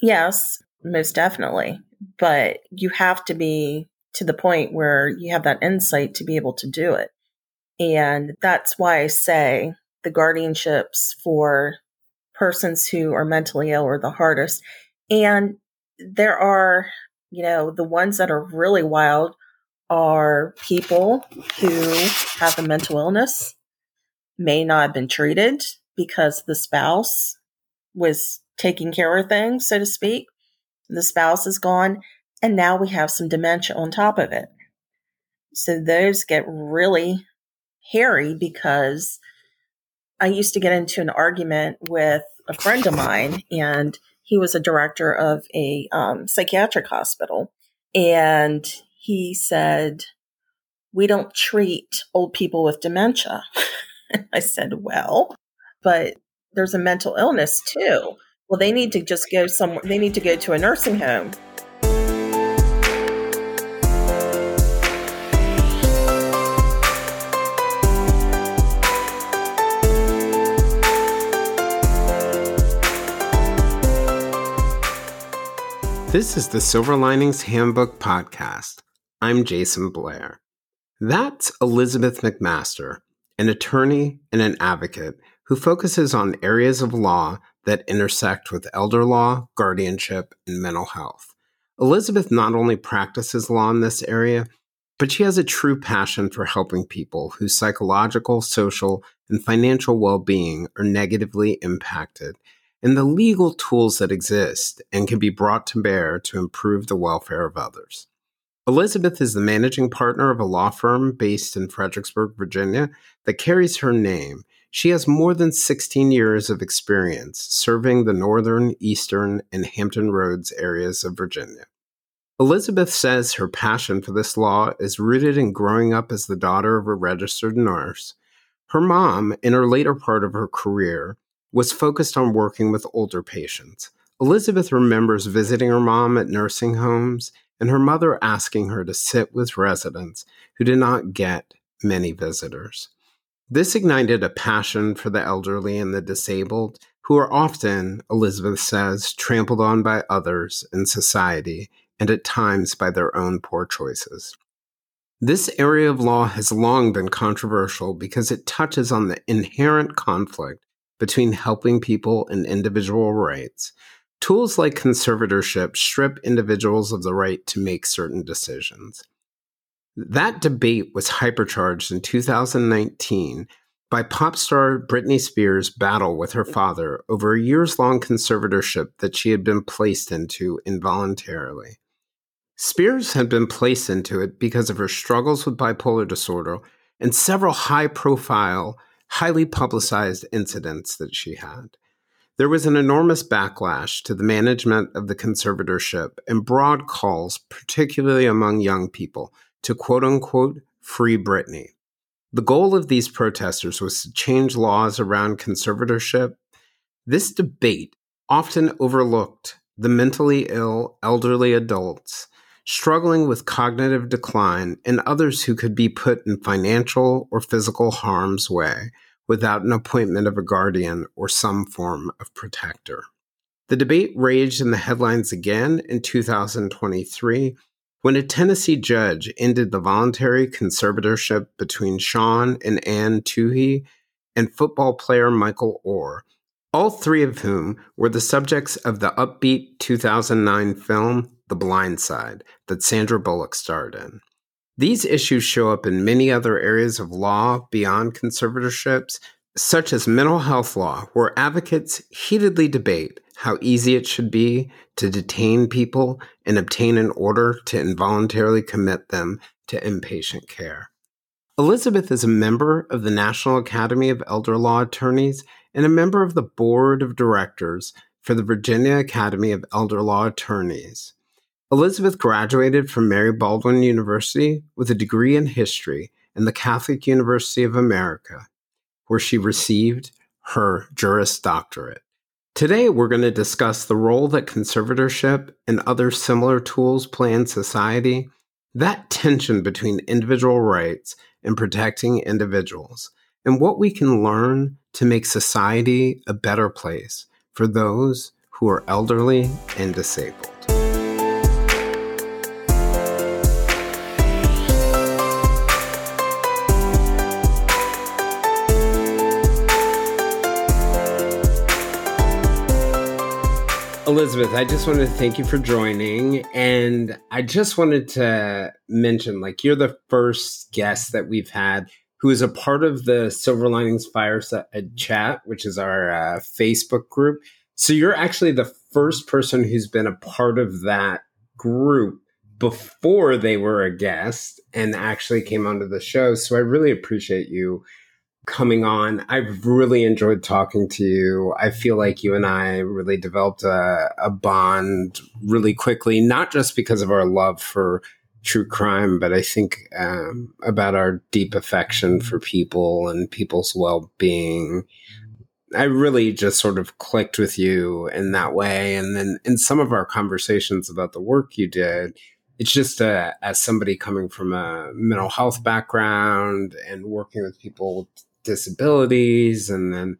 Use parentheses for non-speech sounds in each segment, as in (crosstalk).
Yes, most definitely. But you have to be to the point where you have that insight to be able to do it. And that's why I say the guardianships for persons who are mentally ill are the hardest. And there are, you know, the ones that are really wild are people who have a mental illness, may not have been treated because the spouse was taking care of things, so to speak. The spouse is gone, and now we have some dementia on top of it. So those get really hairy because I used to get into an argument with a friend of mine, and he was a director of a um, psychiatric hospital. And he said, We don't treat old people with dementia. (laughs) I said, Well, but there's a mental illness too. Well, they need to just go somewhere, they need to go to a nursing home. This is the Silver Linings Handbook Podcast. I'm Jayson Blair. That's Elizabeth McMaster, an attorney and an advocate who focuses on areas of law that intersect with elder law, guardianship, and mental health. Elizabeth not only practices law in this area, but she has a true passion for helping people whose psychological, social, and financial well being are negatively impacted and the legal tools that exist and can be brought to bear to improve the welfare of others. Elizabeth is the managing partner of a law firm based in Fredericksburg, Virginia, that carries her name. She has more than 16 years of experience serving the northern, eastern, and Hampton Roads areas of Virginia. Elizabeth says her passion for this law is rooted in growing up as the daughter of a registered nurse. Her mom, in her later part of her career, was focused on working with older patients. Elizabeth remembers visiting her mom at nursing homes and her mother asking her to sit with residents who did not get many visitors. This ignited a passion for the elderly and the disabled, who are often, Elizabeth says, trampled on by others in society and at times by their own poor choices. This area of law has long been controversial because it touches on the inherent conflict between helping people and individual rights, tools like conservatorship strip individuals of the right to make certain decisions. That debate was hypercharged in 2019 by pop star Britney Spears' battle with her father over a years long conservatorship that she had been placed into involuntarily. Spears had been placed into it because of her struggles with bipolar disorder and several high profile highly publicized incidents that she had. There was an enormous backlash to the management of the conservatorship and broad calls, particularly among young people, to quote unquote free Britney. The goal of these protesters was to change laws around conservatorship. This debate often overlooked the mentally ill elderly adults struggling with cognitive decline, and others who could be put in financial or physical harm's way without an appointment of a guardian or some form of protector. The debate raged in the headlines again in 2023 when a Tennessee judge ended the voluntary conservatorship between Sean and Anne Tuohy and football player Michael Oher, all three of whom were the subjects of the upbeat 2009 film The Blind Side that Sandra Bullock starred in. These issues show up in many other areas of law beyond conservatorships, such as mental health law, where advocates heatedly debate how easy it should be to detain people and obtain an order to involuntarily commit them to inpatient care. Elizabeth is a member of the National Academy of Elder Law Attorneys and a member of the board of directors for the Virginia Academy of Elder Law Attorneys. Elizabeth graduated from Mary Baldwin University with a degree in history and the Catholic University of America, where she received her Juris Doctorate. Today, we're going to discuss the role that conservatorship and other similar tools play in society, that tension between individual rights and protecting individuals, and what we can learn to make society a better place for those who are elderly and disabled. Elizabeth, I just wanted to thank you for joining. And I just wanted to mention like, you're the first guest that we've had who is a part of the Silver Linings Fireside Chat, which is our uh, Facebook group. So you're actually the first person who's been a part of that group before they were a guest and actually came onto the show. So I really appreciate you coming on. I've really enjoyed talking to you. I feel like you and I really developed a, a, bond really quickly, not just because of our love for true crime, but I think um, about our deep affection for people and people's well being. I really just sort of clicked with you in that way. And then in some of our conversations about the work you did, it's just uh, as somebody coming from a mental health background and working with people disabilities and then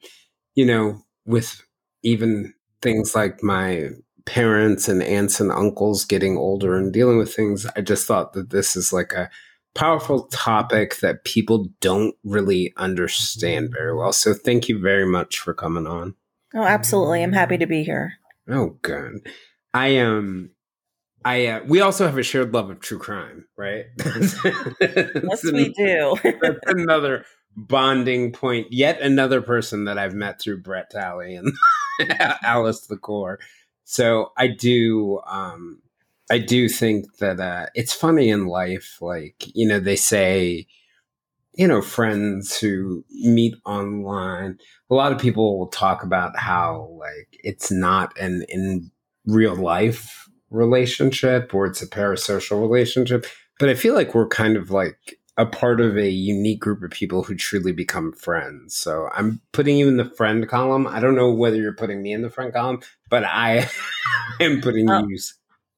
you know with even things like my parents and aunts and uncles getting older and dealing with things i just thought that this is like a powerful topic that people don't really understand very well. So thank you very much for coming on. Oh absolutely. I'm happy to be here. Oh good. I am um, I uh, we also have a shared love of true crime, right? (laughs) yes, we do. (laughs) another bonding point. Yet another person that I've met through Brett Talley and (laughs) Alice the Core. So I do, um, I do think that uh, it's funny in life. Like you know, they say, you know, friends who meet online. A lot of people will talk about how like it's not an in real life relationship or it's a parasocial relationship. But I feel like we're kind of like a part of a unique group of people who truly become friends. So I'm putting you in the friend column. I don't know whether you're putting me in the friend column, but I (laughs) am putting oh, you.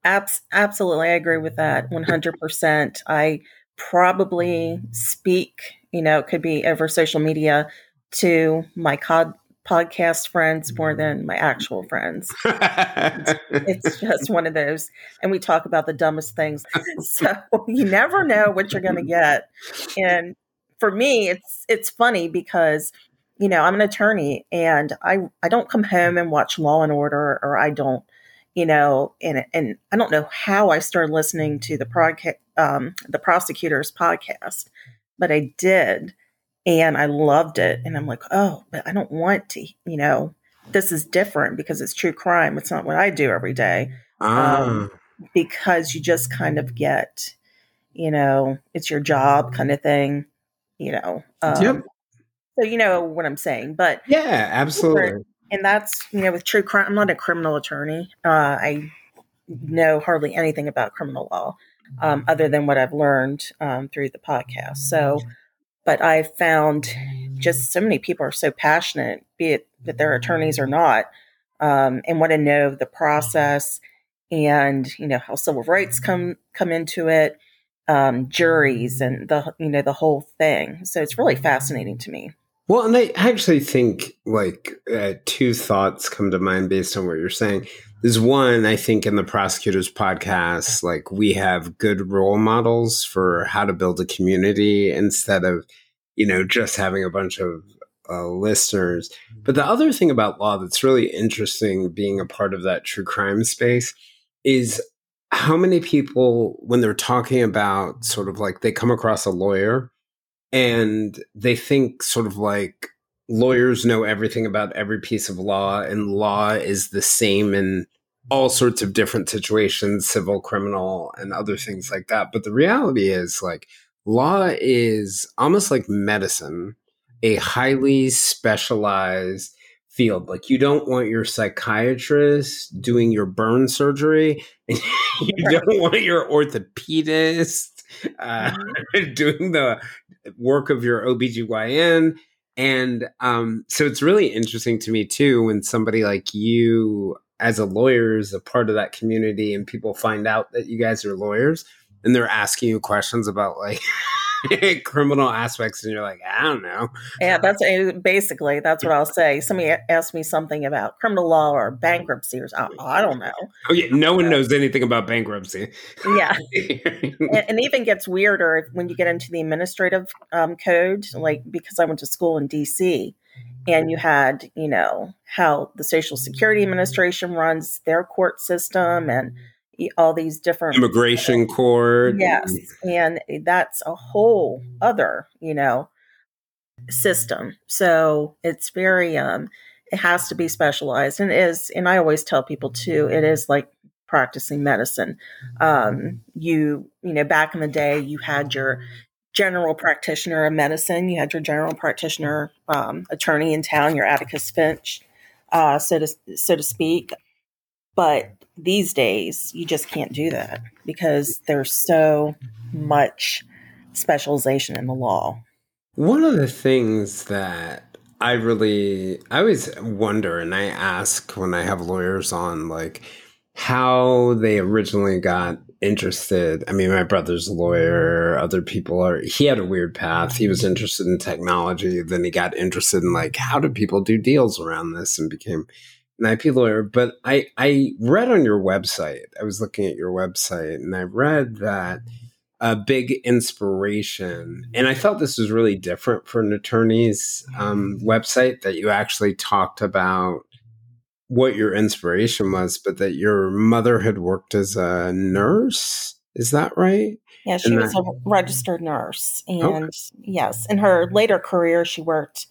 Abs- absolutely. I agree with that 100%. I probably mm. speak, you know, it could be over social media to my cod- podcast friends more than my actual friends. it's, (laughs) it's just one of those. And we talk about the dumbest things. (laughs) So you never know what you're going to get. And for me, it's it's funny because you know, I'm an attorney and I I don't come home and watch Law and Order or I don't you know, and and I don't know how I started listening to the podcast, um, the prosecutors podcast, but I did, and I loved it. And I'm like, oh, but I don't want to, you know, this is different because it's true crime. It's not what I do every day. Ah. Um, because you just kind of get, you know, it's your job kind of thing, you know. Um, yep. So you know what I'm saying, but yeah, absolutely. And that's you know with true crime. I'm not a criminal attorney. Uh, I know hardly anything about criminal law, um, other than what I've learned um, through the podcast. So but I found just so many people are so passionate, be it that they're attorneys or not, um, and want to know the process and you know how civil rights come come into it, um, juries and the you know the whole thing. So it's really fascinating to me. Well, and I actually think like uh, two thoughts come to mind based on what you're saying. Is one, I think in the prosecutors podcast, like we have good role models for how to build a community instead of, you know, just having a bunch of uh, listeners. But the other thing about law that's really interesting being a part of that true crime space is how many people, when they're talking about sort of like they come across a lawyer and they think sort of like lawyers know everything about every piece of law and law is the same in all sorts of different situations civil criminal and other things like that but the reality is like law is almost like medicine a highly specialized field like you don't want your psychiatrist doing your burn surgery (laughs) and you don't want your orthopedist uh, mm-hmm. (laughs) doing the work of your OBGYN. And um, so it's really interesting to me too when somebody like you, as a lawyer, is a part of that community and people find out that you guys are lawyers and they're asking you questions about like (laughs) (laughs) criminal aspects, and you're like, I don't know. Yeah, that's uh, basically that's what I'll say. Somebody asked me something about criminal law or bankruptcy or something. I don't know. Oh yeah, no one knows anything about bankruptcy. Yeah, (laughs) and, and even gets weirder when you get into the administrative um, code. Like because I went to school in D.C. and you had you know how the Social Security Administration runs their court system and all these different immigration court. Yes, and that's a whole other, you know, system. So it's very um it has to be specialized and is and I always tell people too, it is like practicing medicine. Um you, you know, back in the day you had your general practitioner of medicine, you had your general practitioner um, attorney in town, your Atticus Finch, uh, so to so to speak. But these days, you just can't do that because there's so much specialization in the law. One of the things that I really, I always wonder, and I ask when I have lawyers on, like how they originally got interested. I mean, my brother's a lawyer, other people are, he had a weird path. He was interested in technology. Then he got interested in like, how do people do deals around this and became an IP lawyer, but I I read on your website. I was looking at your website, and I read that a big inspiration, and I felt this was really different for an attorney's um, website that you actually talked about what your inspiration was, but that your mother had worked as a nurse. Is that right? Yeah, she and was that- a registered nurse, and okay. yes, in her later career, she worked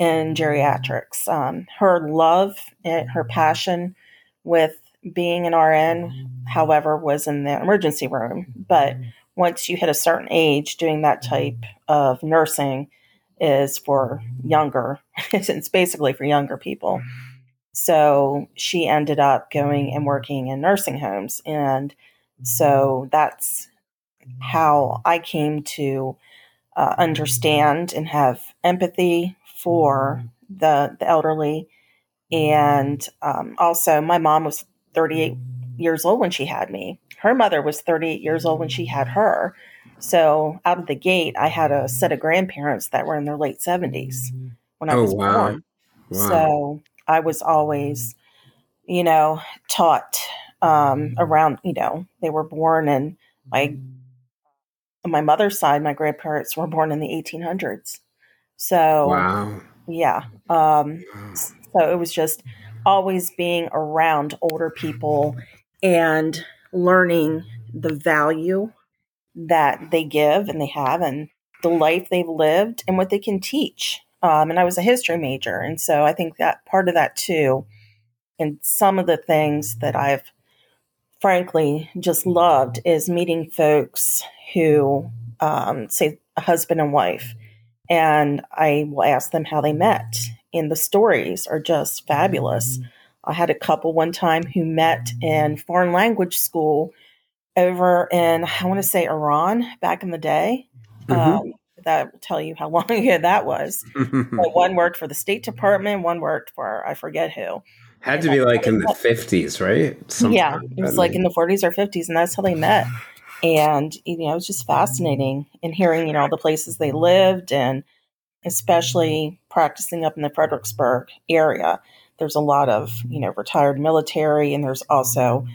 in geriatrics. Um, her love and her passion with being an RN, mm. however, was in the emergency room. But mm. once you hit a certain age, doing that mm. type of nursing is for younger, (laughs) it's basically for younger people. So she ended up going and working in nursing homes. And so that's how I came to uh, understand and have empathy for mm-hmm. the, the elderly. And mm-hmm. um, also, my mom was 38 mm-hmm. years old when she had me. Her mother was 38 years old when she had her. So, out of the gate, I had a set of grandparents that were in their late 70s when I oh, was wow. born. Wow. So, I was always, you know, taught um, around, you know, they were born and my on my mother's side, my grandparents were born in the 1800s. So, wow. yeah. Um, so it was just always being around older people and learning the value that they give and they have and the life they've lived and what they can teach. Um, and I was a history major. And so I think that part of that too, and some of the things that I've frankly just loved is meeting folks who, um, say, a husband and wife and I will ask them how they met. And the stories are just fabulous. Mm-hmm. I had a couple one time who met in foreign language school over in, I want to say Iran back in the day. Mm-hmm. Um, that will tell you how (laughs) long ago that was. (laughs) one worked for the State Department, one worked for, I forget who. Had and to be like in the 50s, right? Sometime yeah, it was like in the 40s or 50s, and that's how they met and you know it was just fascinating in hearing you know all the places they lived and especially practicing up in the fredericksburg area. There's a lot of you know retired military and there's also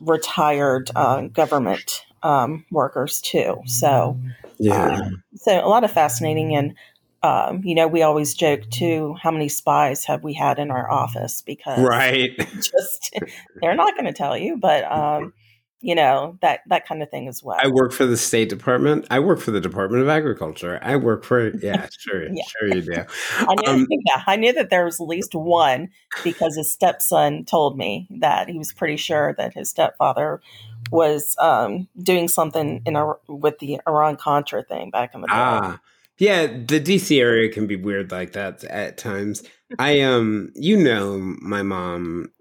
retired uh, government um, workers too. So yeah. um, so a lot of fascinating and um, you know we always joke too how many spies have we had in our office? Because right. (laughs) just they're not going to tell you but um, you know that that kind of thing as well. I work for the State Department. I work for the Department of Agriculture. I work for (laughs) yeah, sure, yeah. sure you do. (laughs) I knew, um, (laughs) yeah, I knew that there was at least one because his stepson told me that he was pretty sure that his stepfather was um, doing something in a, with the Iran Contra thing back in the day. Ah, yeah, the DC area can be weird like that at times. I um, you know, my mom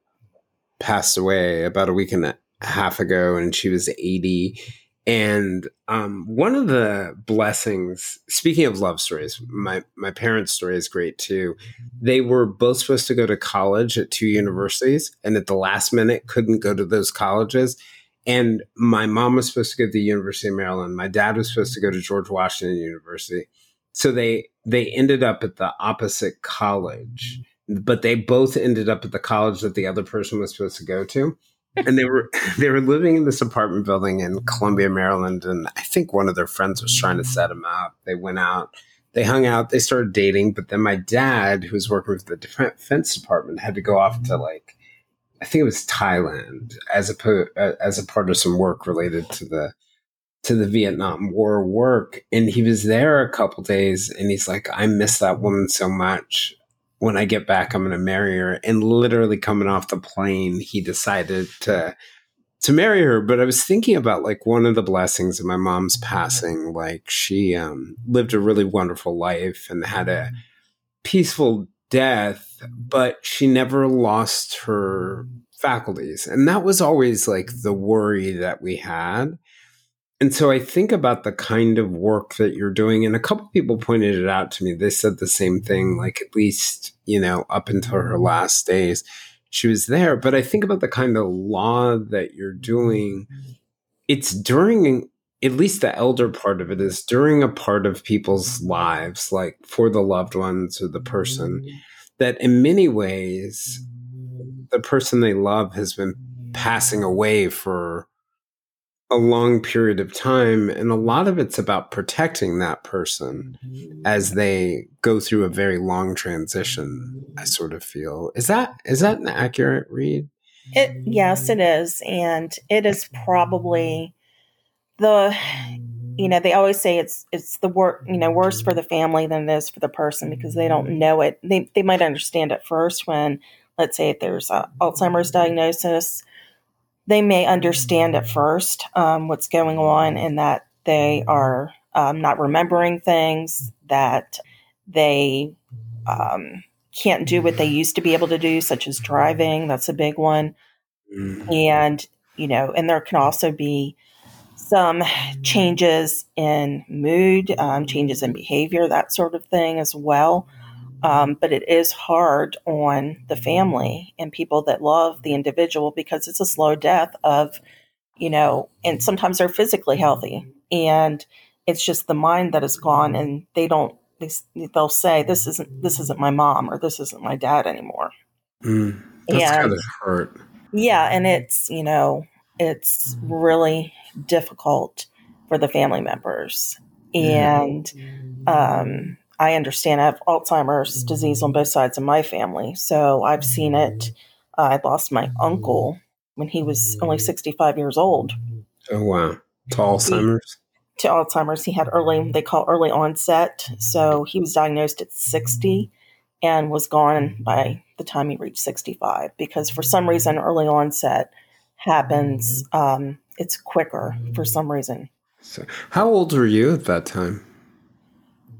passed away about a week and a half ago and she was 80 and um, one of the blessings speaking of love stories my, my parents story is great too they were both supposed to go to college at two universities and at the last minute couldn't go to those colleges And my mom was supposed to go to the University of Maryland. My dad was supposed to go to George Washington University. So they they ended up at the opposite college, but they both ended up at the college that the other person was supposed to go to. And they were (laughs) they were living in this apartment building in Columbia, Maryland, and I think one of their friends was trying to set them up. They went out, they hung out, they started dating, but then my dad, who was working with the defense department, had to go off to like I think it was Thailand as a uh, as a part of some work related to the to the Vietnam War work, and he was there a couple days, and he's like, "I miss that woman so much. When I get back, I'm going to marry her." And literally coming off the plane, he decided to to marry her. But I was thinking about like one of the blessings of my mom's passing. Like she um, lived a really wonderful life and had a peaceful death, but she never lost her faculties. And that was always like the worry that we had. And so I think about the kind of work that you're doing. And a couple people pointed it out to me. They said the same thing, mm-hmm. like at least, you know, up until her last days, she was there. But I think about the kind of law that you're doing. Mm-hmm. It's during at least the elder part of it is during a part of people's mm-hmm. lives, like for the loved ones or the person, that in many ways, the person they love has been passing away for a long period of time. And a lot of it's about protecting that person mm-hmm. as they go through a very long transition, I sort of feel. Is that is that an accurate read? It yes, it is. And it is probably the you know they always say it's it's the work you know worse for the family than it is for the person because they don't mm-hmm. know it they, they might understand it first when let's say if there's a alzheimer's diagnosis they may understand at first um, what's going on and that they are um, not remembering things that they um, can't do what they used to be able to do such as driving that's a big one mm-hmm. and you know and there can also be some changes in mood, um, changes in behavior, that sort of thing as well. Um, but it is hard on the family and people that love the individual because it's a slow death of, you know, and sometimes they're physically healthy and it's just the mind that is gone and they don't, they, they'll say, this isn't, this isn't my mom or this isn't my dad anymore. Mm, that's and, kind of hurt. Yeah. And it's, you know, it's really difficult for the family members. And um, I understand I have Alzheimer's disease on both sides of my family. So I've seen it. Uh, I lost my uncle when he was only 65 years old. Oh, wow. To Alzheimer's? He, to Alzheimer's. He had early, they call early onset. So he was diagnosed at 60 and was gone by the time he reached 65 because for some reason, early onset happens um, it's quicker for some reason. So, how old were you at that time?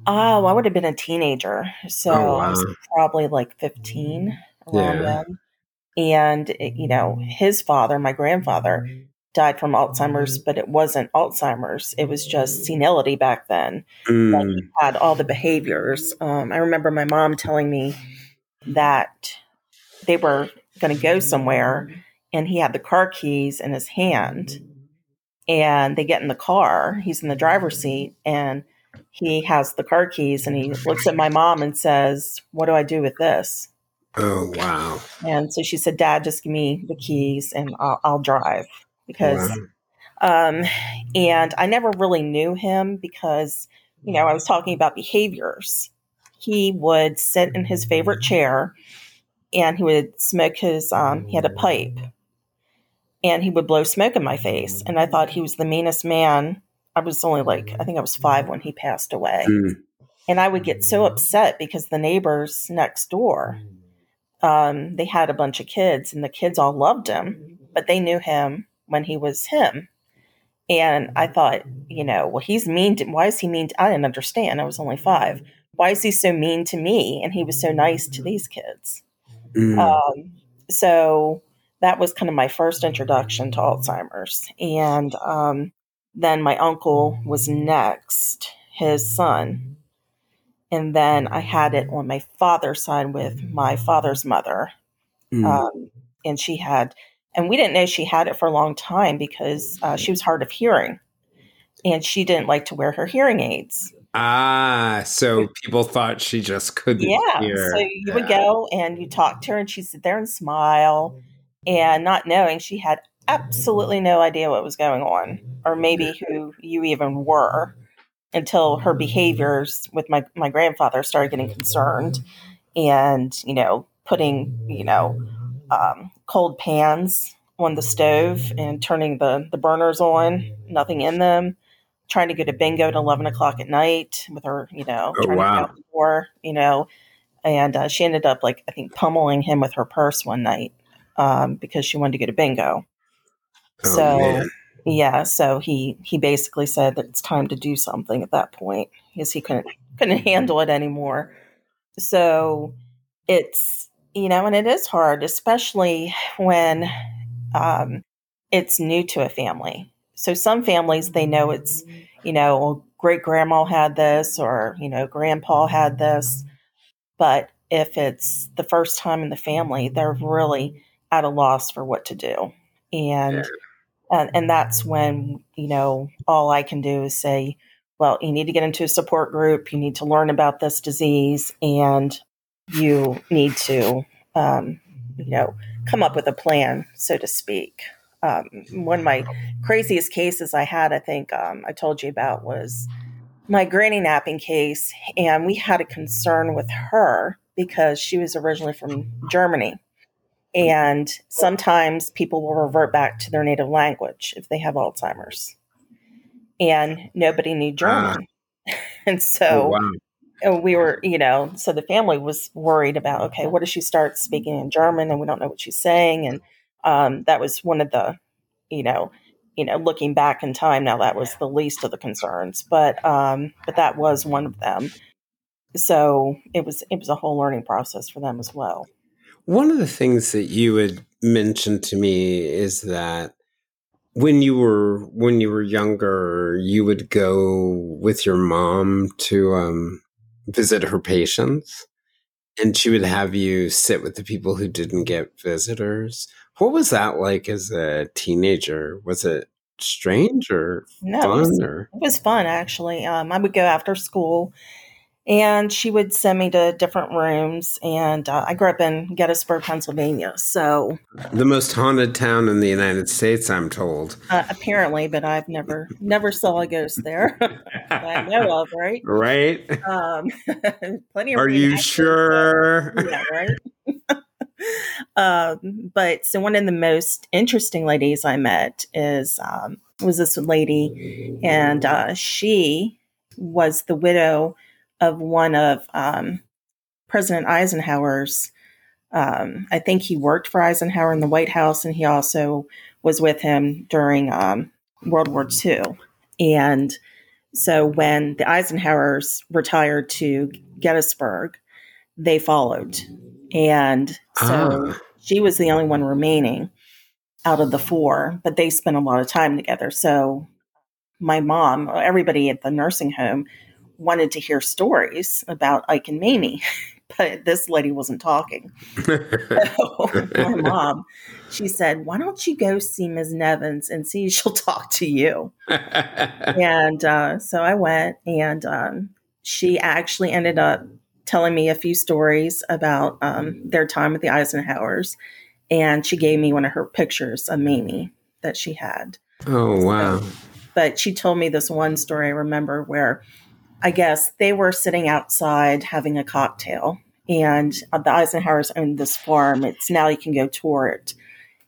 Oh, I would have been a teenager, so oh, wow. I was probably like fifteen around yeah. then. And it, you know, his father, my grandfather, died from Alzheimer's, but it wasn't Alzheimer's; it was just senility back then. Mm. he had all the behaviors. Um, I remember my mom telling me that they were going to go somewhere and he had the car keys in his hand. And they get in the car. He's in the driver's seat and he has the car keys and he looks at my mom and says, What do I do with this? Oh, wow. And so she said, Dad, just give me the keys and I'll, I'll drive. Because, wow. um, and I never really knew him because, you know, I was talking about behaviors. He would sit in his favorite chair and he would smoke his, um, he had a pipe and he would blow smoke in my face. And I thought he was the meanest man. I was only like, I think I was five when he passed away. Mm. And I would get so upset because the neighbors next door, um, they had a bunch of kids and the kids all loved him, but they knew him when he was him. And I thought, you know, well, he's mean. To, why is he mean? To, I didn't understand. I was only five. Why is he so mean to me? And he was so nice to these kids. Mm. Um, so that was kind of my first introduction to Alzheimer's. And um, then my uncle was next, his son. And then I had it on my father's side with my father's mother. Mm. Um, and she had And we didn't know she had it for a long time because uh, she was hard of hearing and she didn't like to wear her hearing aids. Ah, so people thought she just couldn't yeah, hear. So you would go and you talk to her and she'd sit there and smile and not knowing she had absolutely no idea what was going on or maybe who you even were until her behaviors with my, my grandfather started getting concerned and, you know, putting, you know, um, cold pans on the stove and turning the, the burners on, nothing in them trying to go to bingo at 11 o'clock at night with her, you know, oh, trying wow. to get out the door, you know, and uh, she ended up like, I think pummeling him with her purse one night um, because she wanted to go to bingo. Oh, so man. yeah, so he, he basically said that it's time to do something at that point because he couldn't, couldn't handle it anymore. So it's, you know, and it is hard, especially when um, it's new to a family so some families they know it's you know great grandma had this or you know grandpa had this but if it's the first time in the family they're really at a loss for what to do and Yeah. And, and that's when you know all i can do is say well you need to get into a support group you need to learn about this disease and you need to um, you know come up with a plan so to speak um, one of my craziest cases I had, I think um, I told you about, was my granny napping case. And we had a concern with her because she was originally from Germany. And sometimes people will revert back to their native language if they have Alzheimer's. And nobody knew German. (laughs) and so Oh, wow. we were, you know, so the family was worried about, okay, what if she starts speaking in German and we don't know what she's saying? And um, that was one of the, you know, you know, looking back in time now, that was the least of the concerns, but um, but that was one of them. So it was it was a whole learning process for them as well. One of the things that you had mentioned to me is that when you were when you were younger, you would go with your mom to um, visit her patients, and she would have you sit with the people who didn't get visitors. What was that like as a teenager? Was it strange or No, it fun was, or it was fun actually. Um, I would go after school, and she would send me to different rooms. And uh, I grew up in Gettysburg, Pennsylvania, so the most haunted town in the United States? I'm told. uh, apparently, but I've never never saw a ghost there (laughs) that I know of. Right? Right? Um, (laughs) plenty of Are you sure? but- yeah, right. (laughs) um, but so one of the most interesting ladies I met is um, was this lady, and uh, she was the widow of one of um, President Eisenhower's. Um, I think he worked for Eisenhower in the White House, and he also was with him during um, World War II. And so when the Eisenhowers retired to Gettysburg, they followed. And so Ah. she was the only one remaining out of the four, but they spent a lot of time together. So my mom, everybody at the nursing home wanted to hear stories about Ike and Mamie, (laughs) but this lady wasn't talking. So (laughs) (laughs) my mom, she said, Why don't you go see Ms. Nevins and see if she'll talk to you? and uh, so I went, and um, she actually ended up telling me a few stories about um, their time with the Eisenhowers. And she gave me one of her pictures of Mamie that she had. oh wow. But she told me this one story I remember where I guess they were sitting outside having a cocktail, and the Eisenhowers owned this farm. It's now you can go tour it.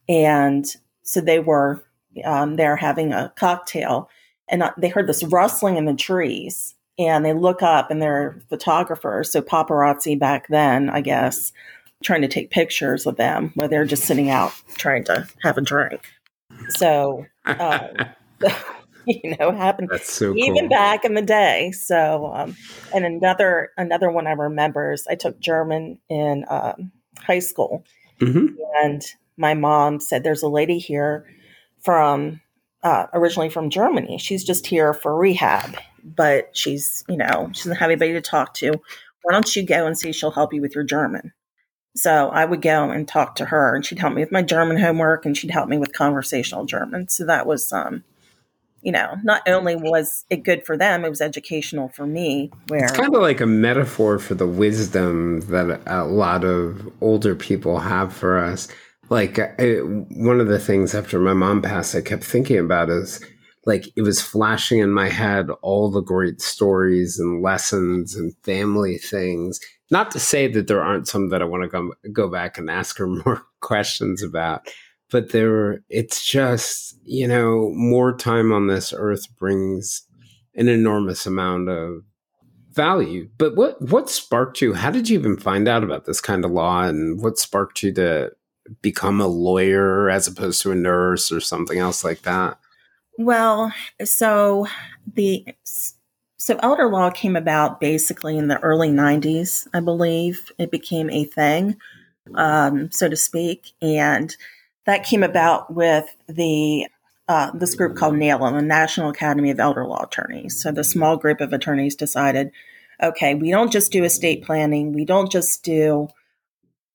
And so they were um, there having a cocktail, and uh, they heard this rustling in the trees. And they look up, and they're photographers, so paparazzi back then, I guess, trying to take pictures of them while they're just sitting out trying to have a drink. So, uh, (laughs) (laughs) (laughs) you know, happened That's so even cool. back in the day. So, um, and another another one I remember is I took German in um, high school, Mhm. and my mom said, "There's a lady here from uh, originally from Germany. She's just here for rehab, but she's you know she doesn't have anybody to talk to. Why don't you go and see if she'll help you with your German?" So I would go and talk to her, and she'd help me with my German homework, and she'd help me with conversational German. So that was, um, you know, not only was it good for them, it was educational for me. Where it's kind of like a metaphor for the wisdom that a lot of older people have for us. Like one of the things after my mom passed, I kept thinking about is like it was flashing in my head all the great stories and lessons and family things. Not to say that there aren't some that I want to go, go back and ask her (laughs) more questions about, but there, it's just, you know, more time on this earth brings an enormous amount of value. But what, what sparked you? How did you even find out about this kind of law and what sparked you to become a lawyer as opposed to a nurse or something else like that? Well, so the so elder law came about basically in the early 90s, I believe. It became a thing, um, so to speak, and that came about with the uh, this group called NAELA, the National Academy of Elder Law Attorneys. So the small group of attorneys decided, okay, we don't just do estate planning, we don't just do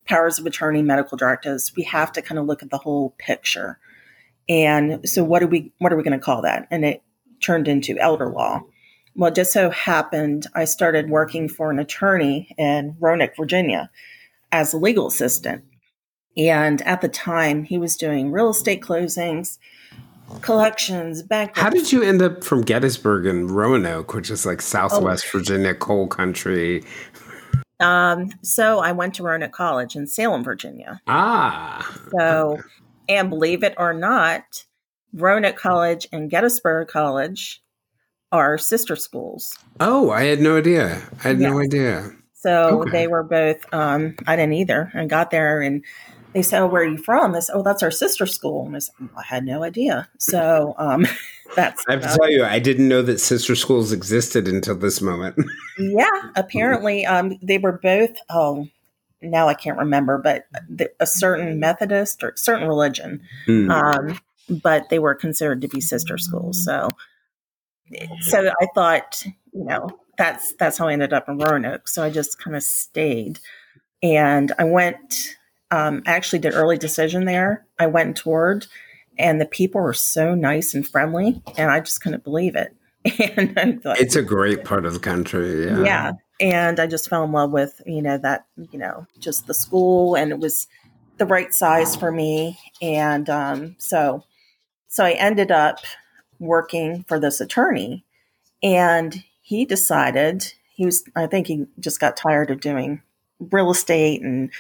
powers of attorney, medical directives. We have to kind of look at the whole picture. And so what are we what are we going to call that? And it turned into elder law. Well, it just so happened I started working for an attorney in Roanoke, Virginia as a legal assistant. And at the time, he was doing real estate closings, collections, bank. How did you end up from Gettysburg and Roanoke, which is like Southwest oh. Virginia coal country? Um, so I went to Roanoke College in Salem, Virginia. Ah. So and believe it or not, Roanoke College and Gettysburg College are sister schools. Oh, I had no idea. I had yes. no idea. So okay. they were both, um, I didn't either. I got there and they said, oh, where are you from? They said, oh, that's our sister school. And I said, I had no idea. So um, (laughs) that's. I have to tell you, I didn't know that sister schools existed until this moment. (laughs) yeah, apparently um, they were both, oh, now I can't remember, but a certain Methodist or certain religion. Mm. Um, but they were considered to be sister schools. So, so I thought, you know, that's that's how I ended up in Roanoke. So I just kind of stayed, and I went. Um, I actually did early decision there. I went and toured, and the people were so nice and friendly, and I just couldn't believe it. (laughs) and I thought, it's a great part of the country. Yeah. yeah and I just fell in love with you know that you know just the school and it was the right size for me and um, so so I ended up working for this attorney and he decided he was I think he just got tired of doing real estate and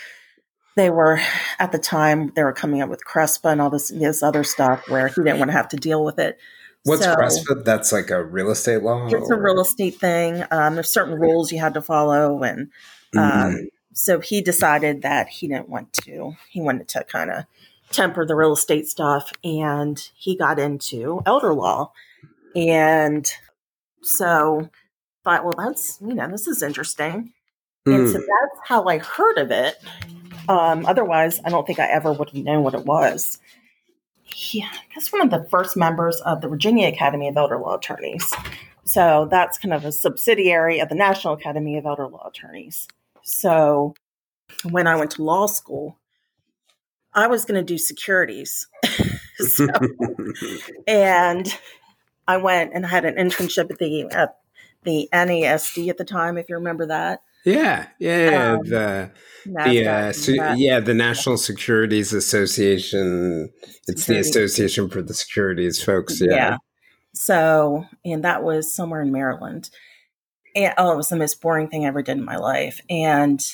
they were at the time they were coming up with CRESPA and all this this other stuff where he didn't want to have to deal with it What's so, CRESPA? That's like a real estate law? It's a real estate thing. Um, there's certain rules you had to follow. And um, mm-hmm. so he decided that he didn't want to, he wanted to kind of temper the real estate stuff. And he got into elder law. And so thought, well, that's, you know, this is interesting. Mm. And so mm. that's how I heard of it. Um, otherwise, I don't think I ever would have known what it was yeah, that's one of the first members of the Virginia Academy of Elder Law Attorneys. So that's kind of a subsidiary of the National Academy of Elder Law Attorneys. So when I went to law school, I was going to do securities. (laughs) so, and I went and had an internship at the at the NASD at the time, if you remember that. Yeah, yeah, um, the the uh, so, yeah the National Securities Association. It's the Association for the Securities folks. Yeah. yeah. So, and that was somewhere in Maryland. And oh, it was the most boring thing I ever did in my life. And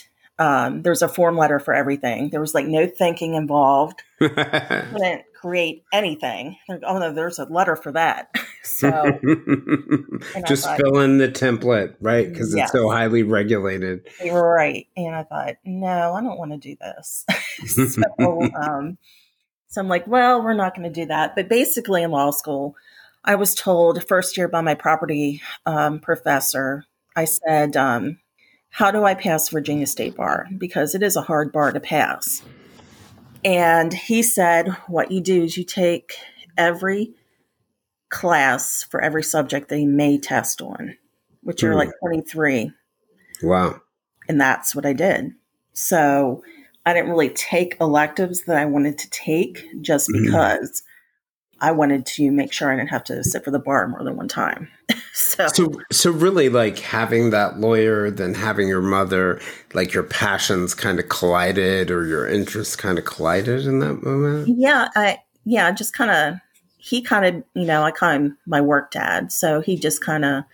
um, there's a form letter for everything. There was like no thinking involved. (laughs) Couldn't create anything. Like, oh no, there's a letter for that. (laughs) So just thought, fill in the template, right? Because yes. it's so highly regulated. Right. And I thought, no, I don't want to do this. (laughs) so, um, so I'm like, well, we're not going to do that. But basically, in law school, I was told first year by my property um, professor, I said, um, how do I pass Virginia State Bar? Because it is a hard bar to pass. And he said, what you do is you take every class for every subject they may test on, which are mm. like 23. Wow. And that's what I did. So I didn't really take electives that I wanted to take just mm-hmm. because I wanted to make sure I didn't have to sit for the bar more than one time. (laughs) so, so, so really, like having that lawyer, then having your mother, like your passions kind of collided, or your interests kind of collided in that moment. Yeah, I yeah, just kind of he kind of you know I call him my work dad, so he just kind of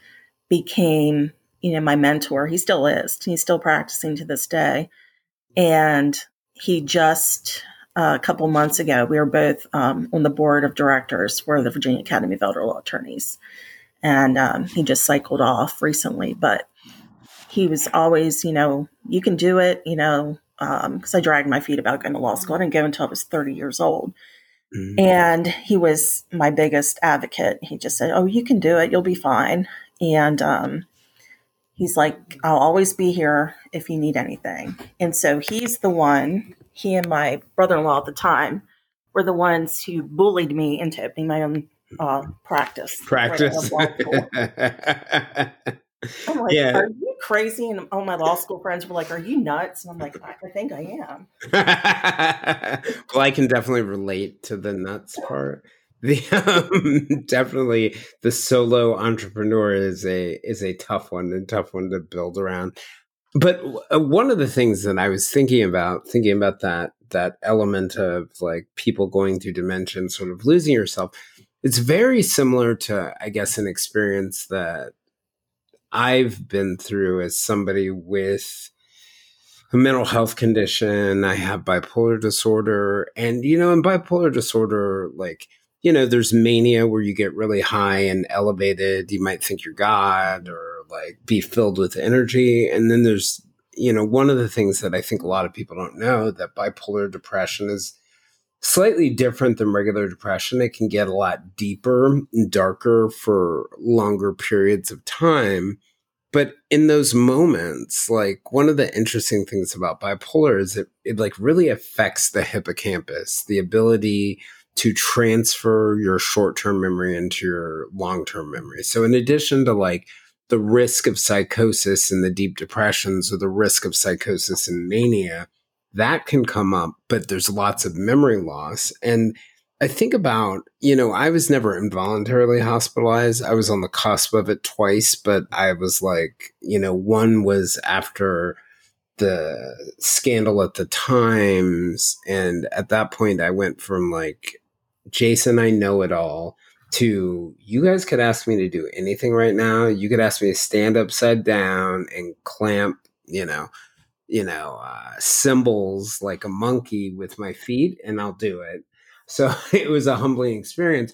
became you know my mentor. He still is. He's still practicing to this day, and he just a couple months ago, we were both um, on the board of directors for the Virginia Academy of Elder Law Attorneys. And um, he just cycled off recently, but he was always, you know, you can do it, you know, because um, I dragged my feet about going to law school. I didn't go until I was 30 years old. Mm-hmm. And he was my biggest advocate. He just said, Oh, you can do it. You'll be fine. And um, he's like, I'll always be here if you need anything. And so he's the one he and my brother-in-law at the time were the ones who bullied me into opening my own uh, practice. Practice. (laughs) I'm like, yeah. are you crazy? And all my law school friends were like, are you nuts? And I'm like, I, I think I am. (laughs) well, I can definitely relate to the nuts part. The um, (laughs) definitely the solo entrepreneur is a is a tough one, and tough one to build around. But uh, one of the things that I was thinking about, thinking about that that element of like people going through dementia, sort of losing yourself, it's very similar to, I guess, an experience that I've been through as somebody with a mental health condition. I have bipolar disorder, and you know, in bipolar disorder, like you know, there's mania where you get really high and elevated. You might think you're God or like be filled with energy. And then there's, you know, one of the things that I think a lot of people don't know that bipolar depression is slightly different than regular depression. It can get a lot deeper and darker for longer periods of time. But in those moments, like one of the interesting things about bipolar is it, it like really affects the hippocampus, the ability to transfer your short term memory into your long term memory. So in addition to like the risk of psychosis and the deep depressions or the risk of psychosis and mania, that can come up, but there's lots of memory loss. And I think about, you know, I was never involuntarily hospitalized. I was on the cusp of it twice, but I was like, you know, one was after the scandal at the Times. And at that point, I went from like, Jayson, I know it all to you guys could ask me to do anything right now. You could ask me to stand upside down and clamp, you know, you know, uh, cymbals like a monkey with my feet, and I'll do it. So (laughs) it was a humbling experience.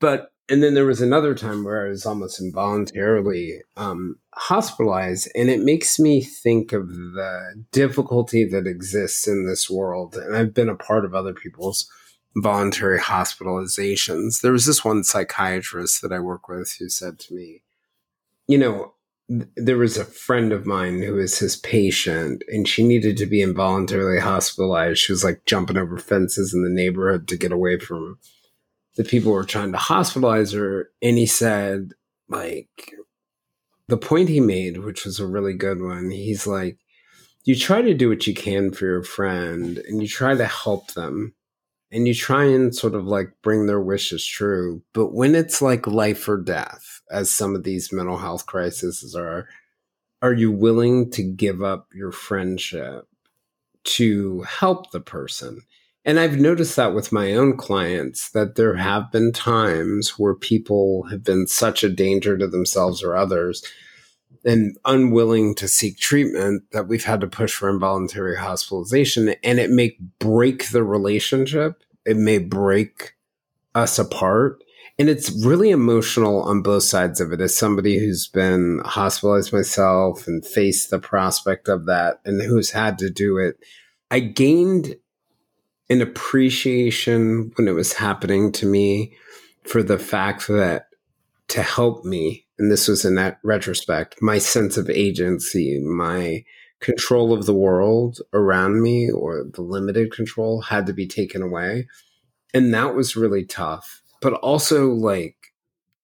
But and then there was another time where I was almost involuntarily um, hospitalized, and it makes me think of the difficulty that exists in this world. And I've been a part of other people's voluntary hospitalizations. There was this one psychiatrist that I work with who said to me, you know, th- there was a friend of mine who was his patient and she needed to be involuntarily hospitalized. She was like jumping over fences in the neighborhood to get away from the people who were trying to hospitalize her. And he said, like, the point he made, which was a really good one, he's like, you try to do what you can for your friend and you try to help them and you try and sort of like bring their wishes true. But when it's like life or death, as some of these mental health crises are, are you willing to give up your friendship to help the person? And I've noticed that with my own clients that there have been times where people have been such a danger to themselves or others and unwilling to seek treatment that we've had to push for involuntary hospitalization and it may break the relationship. It may break us apart. And it's really emotional on both sides of it. As somebody who's been hospitalized myself and faced the prospect of that and who's had to do it i gained an appreciation when it was happening to me for the fact that to help me and this was in that retrospect, my sense of agency, my control of the world around me or the limited control had to be taken away. And that was really tough. But also like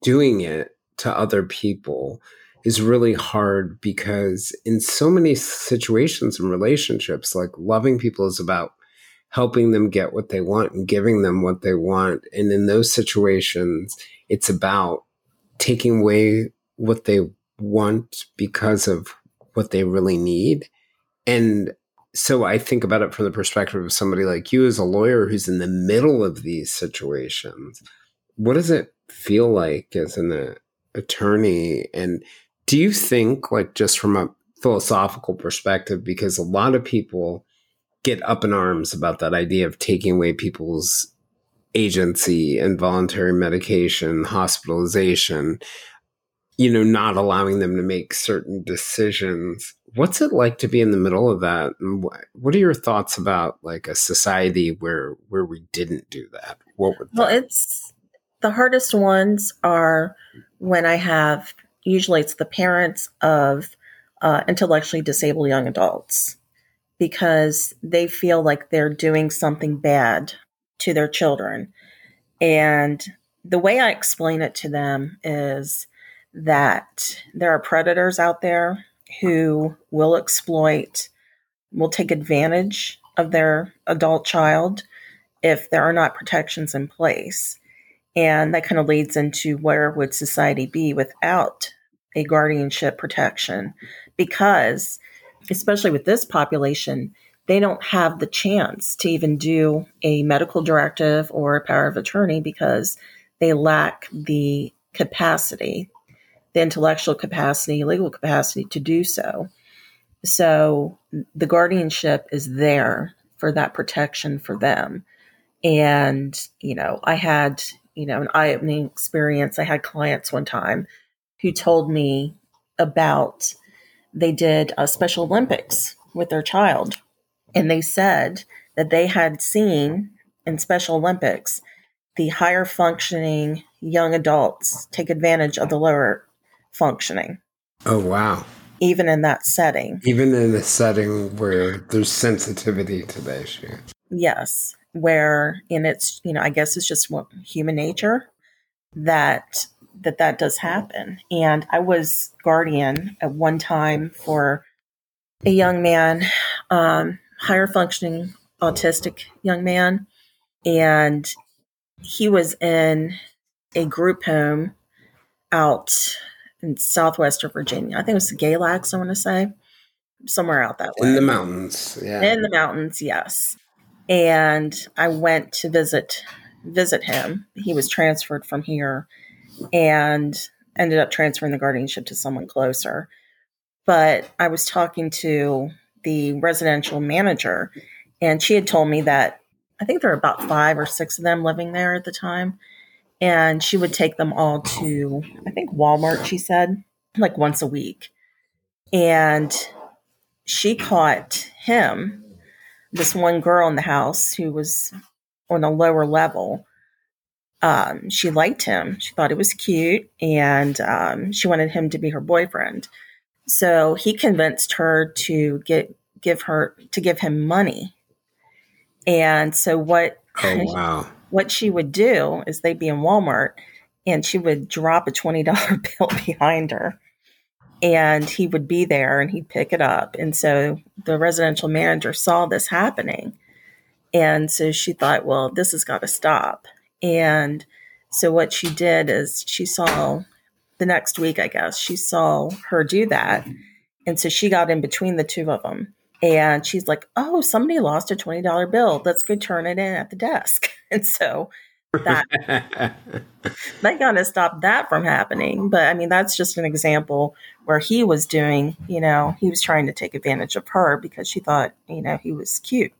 doing it to other people is really hard because in so many situations and relationships, like loving people is about helping them get what they want and giving them what they want. And in those situations, it's about taking away what they want because of what they really need. And so I think about it from the perspective of somebody like you as a lawyer who's in the middle of these situations. What does it feel like as an uh, attorney? And do you think, like, just from a philosophical perspective, because a lot of people get up in arms about that idea of taking away people's agency, involuntary medication, hospitalization, you know, not allowing them to make certain decisions. What's it like to be in the middle of that? And what are your thoughts about like a society where where we didn't do that? What would Well, it's the hardest ones are when I have usually it's the parents of uh, intellectually disabled young adults because they feel like they're doing something bad to their children. And the way I explain it to them is that there are predators out there who will exploit, will take advantage of their adult child if there are not protections in place. And that kind of leads into where would society be without a guardianship protection? Because, especially with this population, they don't have the chance to even do a medical directive or a power of attorney because they lack the capacity, the intellectual capacity, legal capacity to do so. So the guardianship is there for that protection for them. And, you know, I had, you know, an eye opening experience. I had clients one time who told me about they did a Special Olympics with their child. And they said that they had seen in Special Olympics the higher functioning young adults take advantage of the lower functioning. Oh, wow. Even in that setting. Even in a setting where there's sensitivity to the issue. Yes. Where, in its, you know, I guess it's just what, human nature that that that does happen. And I was guardian at one time for a young man, um, higher functioning autistic young man, and he was in a group home out in southwestern Virginia. I think it was Galax, I want to say, somewhere out that way. In the mountains, yeah. In the mountains, yes. And I went to visit visit him. He was transferred from here and ended up transferring the guardianship to someone closer. But I was talking to the residential manager, and she had told me that I think there were about five or six of them living there at the time. And she would take them all to, I think, Walmart, she said, like once a week. And she caught him, this one girl in the house who was on a lower level, um, she liked him. She thought he was cute, and um, she wanted him to be her boyfriend. So he convinced her to get give her to give him money. And so what? Oh wow! What she would do is they'd be in Walmart, and she would drop a twenty (laughs) dollar bill behind her, and he would be there, and he'd pick it up. And so the residential manager saw this happening, and so she thought, well, this has got to stop. And so what she did is she saw the next week, I guess, she saw her do that. And so she got in between the two of them. And she's like, oh, somebody lost a $20 bill. Let's go turn it in at the desk. (laughs) And so that (laughs) that kind of stopped that from happening. But I mean, that's just an example where he was doing, you know, he was trying to take advantage of her because she thought, you know, he was cute.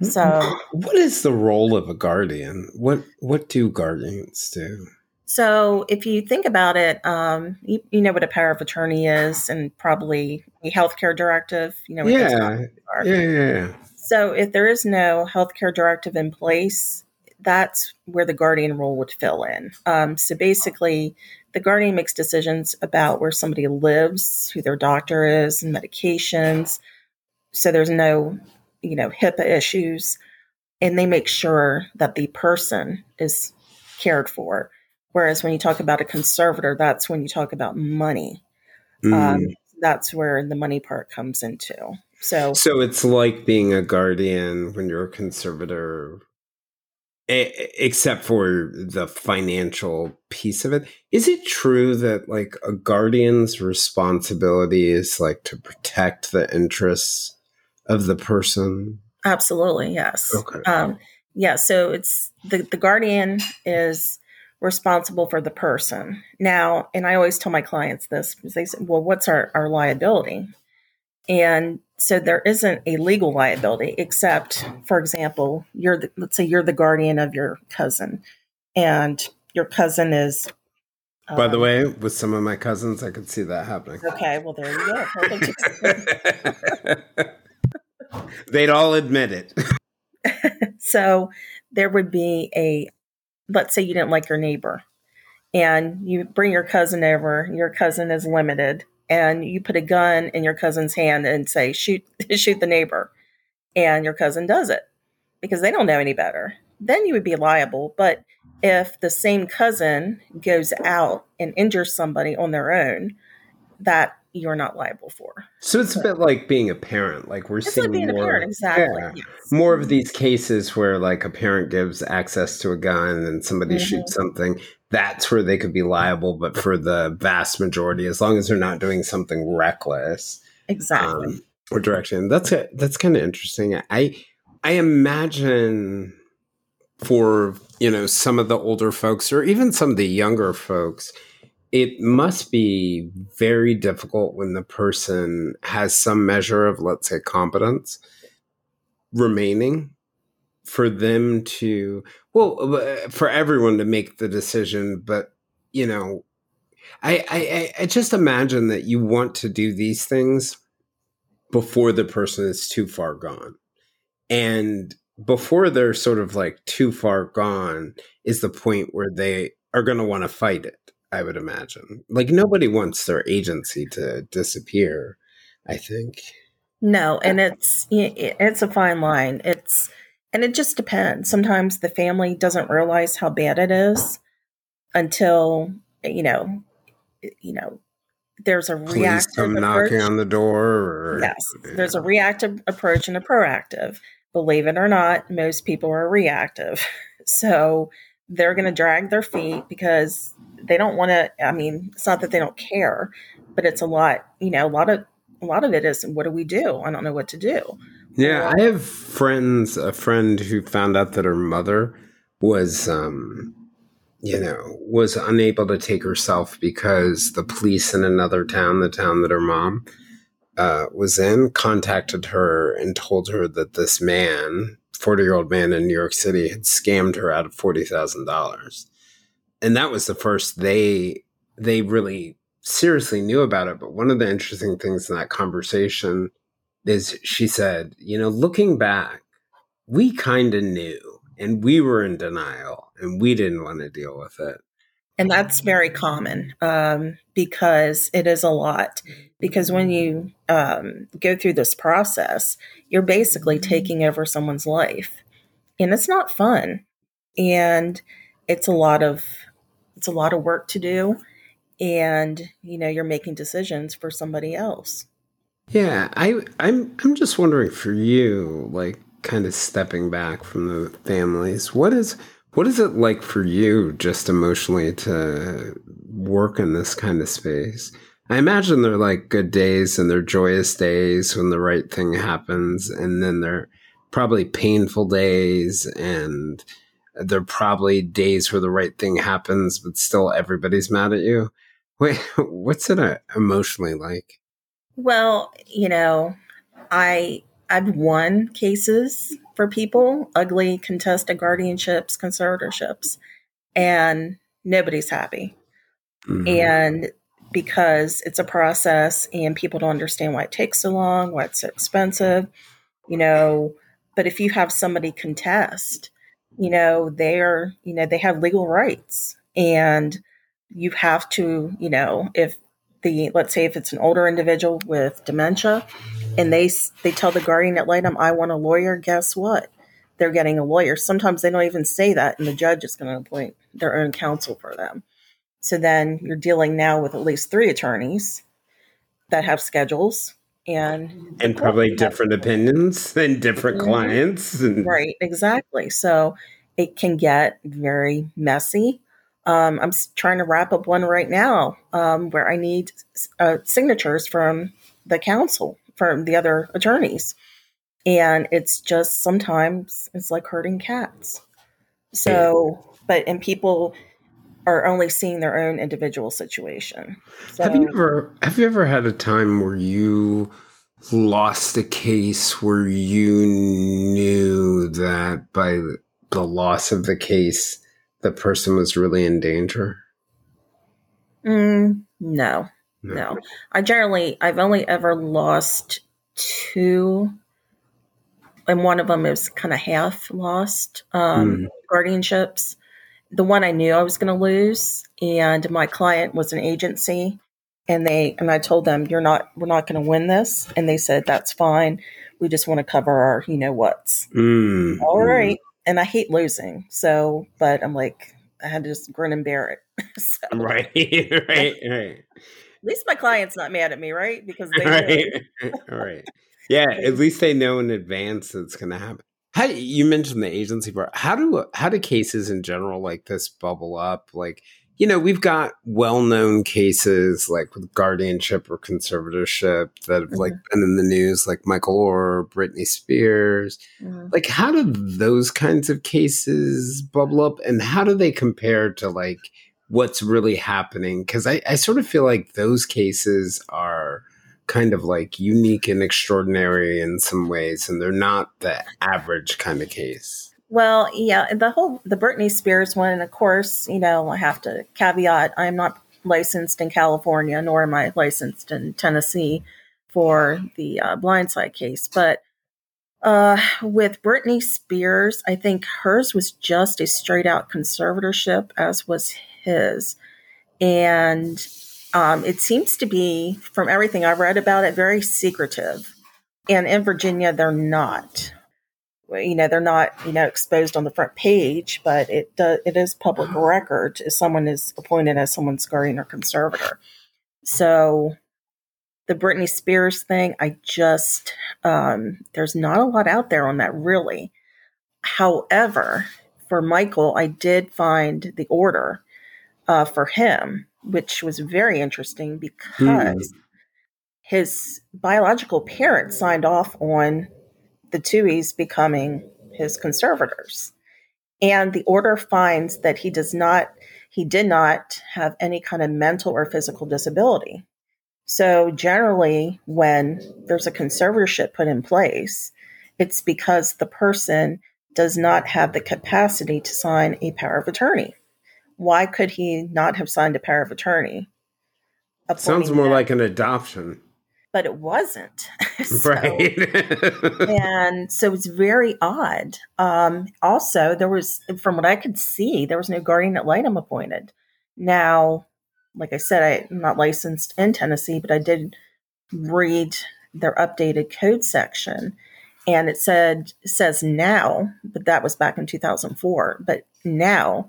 So, what is the role of a guardian? What what do guardians do? So, if you think about it, um, you, you, know what a power of attorney is, and probably a healthcare directive. You know, yeah, yeah, yeah. So, if there is no healthcare directive in place, that's where the guardian role would fill in. Um, so, basically, the guardian makes decisions about where somebody lives, who their doctor is, and medications. So, there's no you know, HIPAA issues, and they make sure that the person is cared for. Whereas when you talk about a conservator, that's when you talk about money. Um, mm. Um, that's where the money part comes into. So, so it's like being a guardian when you're a conservator, except for the financial piece of it. Is it true that like a guardian's responsibility is like to protect the interests of the person? Absolutely, yes. Okay. Um, yeah, so it's the the guardian is responsible for the person. Now, and I always tell my clients this because they say, well, what's our, our liability? And so there isn't a legal liability except, for example, you're the, let's say you're the guardian of your cousin, and your cousin is. Um, By the um, way, with some of my cousins, I could see that happening. Okay, well there you go. (laughs) They'd all admit it. (laughs) so there would be a, let's say you didn't like your neighbor, and you bring your cousin over. Your cousin is limited and you put a gun in your cousin's hand and say shoot (laughs) shoot the neighbor and your cousin does it because they don't know any better then you would be liable but if the same cousin goes out and injures somebody on their own that you're not liable for. So it's so. a bit like being a parent. Like we're it's seeing like being more, a parent, exactly. Yeah, yes. More of these cases where like a parent gives access to a gun and somebody mm-hmm. shoots something. That's where they could be liable, but for the vast majority, as long as they're not doing something reckless, exactly, um, or direction. That's a, that's kind of interesting. I I imagine for you know some of the older folks or even some of the younger folks it must be very difficult when the person has some measure of, let's say, competence remaining for them to, well, uh, for everyone to make the decision. But, you know, I, I, I just imagine that you want to do these things before the person is too far gone. And before they're sort of like too far gone is the point where they are going to want to fight it I would imagine. Like nobody wants their agency to disappear. I think. No, and it's it's a fine line. It's and it just depends. Sometimes the family doesn't realize how bad it is until you know, you know, there's a Police reactive come knocking on the door. Or, yes, yeah. there's a reactive approach and a proactive. Believe it or not, most people are reactive. (laughs) So they're going to drag their feet because they don't want to i mean it's not that they don't care but it's a lot you know a lot of a lot of it is what do we do? I don't know what to do. Yeah i have friends a friend who found out that her mother was um you know was unable to take herself because the police in another town the town that her mom uh, was in contacted her and told her that this man 40 year old man in new york city had scammed her out of $40000 and that was the first they they really seriously knew about it. But one of the interesting things in that conversation is she said, you know, looking back, we kind of knew and we were in denial and we didn't want to deal with it. And that's very common um, because it is a lot. Because when you um, go through this process, you're basically taking over someone's life. And it's not fun. And it's a lot of it's a lot of work to do and you know you're making decisions for somebody else yeah i i'm i'm just wondering for you like kind of stepping back from the families what is what is it like for you just emotionally to work in this kind of space i imagine they're like good days and they're joyous days when the right thing happens and then they're probably painful days and there are probably days where the right thing happens, but still everybody's mad at you. Wait, (laughs) what's it uh, emotionally like? Well, you know, I I've won cases for people, ugly contested guardianships, conservatorships, and nobody's happy. Mm-hmm. And because it's a process and people don't understand why it takes so long, why it's so expensive, you know. But if you have somebody contest, you know, they're, you know, they have legal rights and you have to, you know, if the, let's say if it's an older individual with dementia and they, they tell the guardian ad litem, I want a lawyer, guess what? They're getting a lawyer. Sometimes they don't even say that and the judge is going to appoint their own counsel for them. So then you're dealing now with at least three attorneys that have schedules and and probably different opinions (laughs) and different mm-hmm. clients and- right exactly so it can get very messy um, i'm trying to wrap up one right now um, where i need uh, signatures from the counsel from the other attorneys and it's just sometimes it's like herding cats so but and people are only seeing their own individual situation. So, have you ever have you ever had a time where you lost a case where you knew that by the loss of the case the person was really in danger? Mm, no, no, no. I generally I've only ever lost two, and one of them is kind of half lost um, mm. guardianships the one I knew I was going to lose, and my client was an agency, and they and I told them, "You're not, we're not going to win this," and they said, "That's fine. We just want to cover our, you know what's." Mm, All mm. right, and I hate losing, so but I'm like, I had to just grin and bear it. (laughs) so, right, (laughs) right, right. At least my client's not mad at me, right? Because (laughs) they right, (laughs) (laughs) right. Yeah, at least they know in advance it's going to happen. How you mentioned the agency part? How do how do cases in general like this bubble up? Like you know, we've got well-known cases like with guardianship or conservatorship that have mm-hmm. like been in the news, like Michael or Britney Spears. Mm-hmm. Like, how do those kinds of cases bubble up, and how do they compare to like what's really happening? Because I, I sort of feel like those cases are kind of like unique and extraordinary in some ways, and they're not the average kind of case. Well, yeah, the whole the Britney Spears one, of course, you know, I have to caveat: I'm not licensed in California, nor am I licensed in Tennessee for the uh, Blindside case. But uh, with Britney Spears, I think hers was just a straight out conservatorship, as was his, and um, it seems to be, from everything I've read about it, very secretive. And in Virginia, they're not. You know, they're not, you know, exposed on the front page, but it does, it is public uh-huh. record if someone is appointed as someone's guardian or conservator. So the Britney Spears thing, I just, um, there's not a lot out there on that really. However, for Michael, I did find the order uh, for him which was very interesting because mm. his biological parents signed off on the Tuohys becoming his conservators. And the order finds that he does not, he did not have any kind of mental or physical disability. So generally, when there's a conservatorship put in place, it's because the person does not have the capacity to sign a power of attorney why could he not have signed a power of attorney? Sounds more like an adoption. But it wasn't. (laughs) so, right. (laughs) and so it's very odd. Um, also, there was, from what I could see, there was no guardian ad litem appointed. Now, like I said, I'm not licensed in Tennessee, but I did read their updated code section and it said it says now but that was back in 2004 but now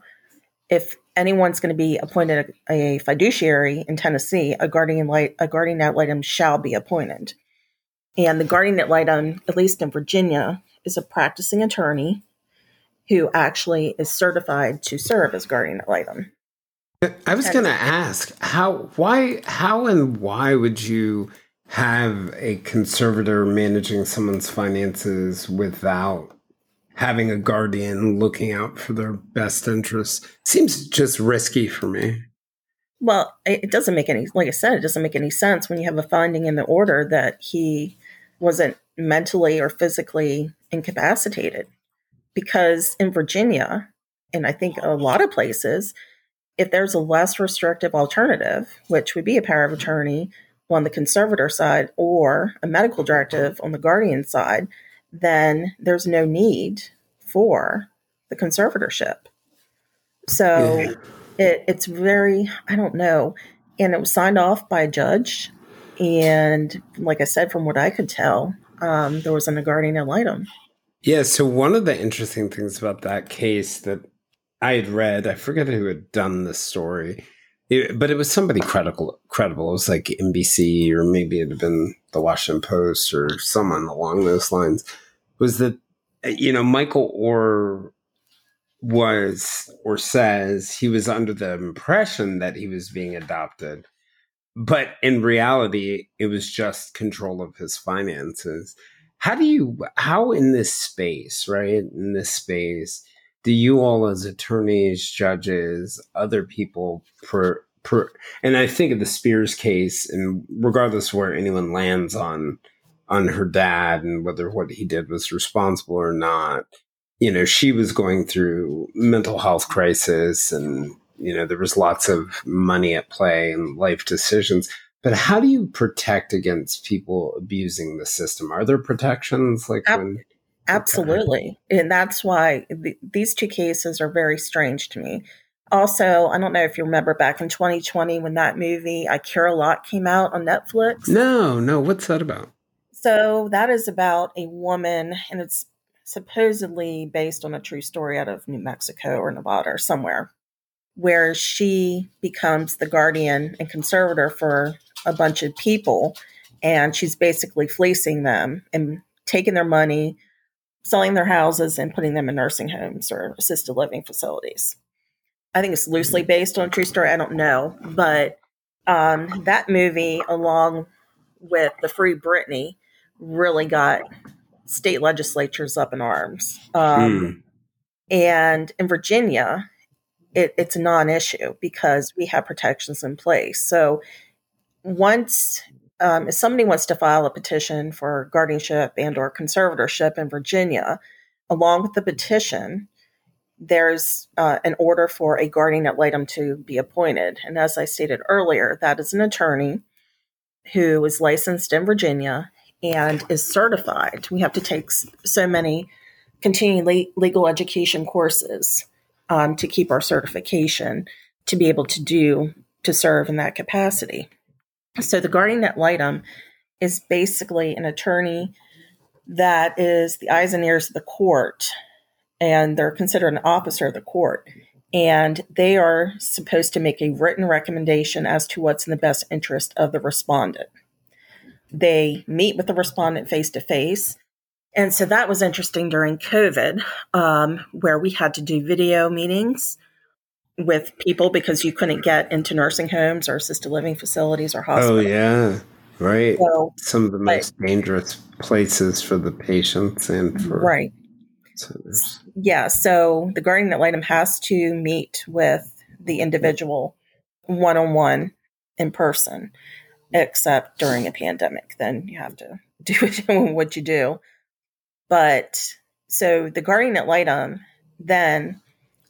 if anyone's going to be appointed a, a, fiduciary in Tennessee, a guardian light a guardian ad litem shall be appointed. And the guardian ad litem, at least in Virginia, is a practicing attorney who actually is certified to serve as guardian ad litem. Uh, I was going to ask how why how and why would you have a conservator managing someone's finances without having a guardian looking out for their best interests seems just risky for me. Well, it doesn't make any, like I said, it doesn't make any sense when you have a finding in the order that he wasn't mentally or physically incapacitated. Because in Virginia, and I think a lot of places, if there's a less restrictive alternative, which would be a power of attorney on the conservator side or a medical directive on the guardian side, then there's no need for the conservatorship. So yeah. it, it's very, I don't know. And it was signed off by a judge. And like I said, from what I could tell, um, there was an guardian ad litem. Yeah. So one of the interesting things about that case that I had read, I forget who had done the story, it, but it was somebody credible. Credible. It was like NBC or maybe it had been the Washington Post or someone along those lines. Was that you know Michael Oher was or says he was under the impression that he was being adopted, but in reality, it was just control of his finances. How do you how in this space, right? In this space do you all as attorneys, judges, other people per per and I think of the Spears case and regardless where anyone lands on on her dad and whether what he did was responsible or not, you know, she was going through mental health crisis and you know there was lots of money at play and life decisions but how do you protect against people abusing the system are there protections like when Absolutely. Okay. And that's why th- these two cases are very strange to me. Also, I don't know if you remember back in 2020 when that movie I Care a Lot came out on Netflix. No, no. What's that about? So, that is about a woman, and it's supposedly based on a true story out of New Mexico or Nevada or somewhere, where she becomes the guardian and conservator for a bunch of people. And she's basically fleecing them and taking their money, selling their houses and putting them in nursing homes or assisted living facilities. I think it's loosely mm-hmm. based on a true story. I don't know, but um, that movie, along with the Free Britney, really got state legislatures up in arms. Um, mm. And in Virginia, it, it's a non-issue because we have protections in place. So once um, if somebody wants to file a petition for guardianship and or conservatorship in Virginia, along with the petition, there's uh, an order for a guardian ad litem to be appointed. And as I stated earlier, that is an attorney who is licensed in Virginia and is certified. We have to take so many continuing le- legal education courses um, to keep our certification to be able to do to serve in that capacity. So the guardian ad litem is basically an attorney that is the eyes and ears of the court, and they're considered an officer of the court. And they are supposed to make a written recommendation as to what's in the best interest of the respondent. They meet with the respondent face to face. And so that was interesting during COVID, um, where we had to do video meetings with people because you couldn't get into nursing homes or assisted living facilities or oh, hospitals. Oh yeah, right. So, Some of the most but, dangerous places for the patients and for right. So yeah, so the guardian ad litem has to meet with the individual one on one in person, except during a pandemic. Then you have to (laughs) do what you do. But so the guardian ad litem then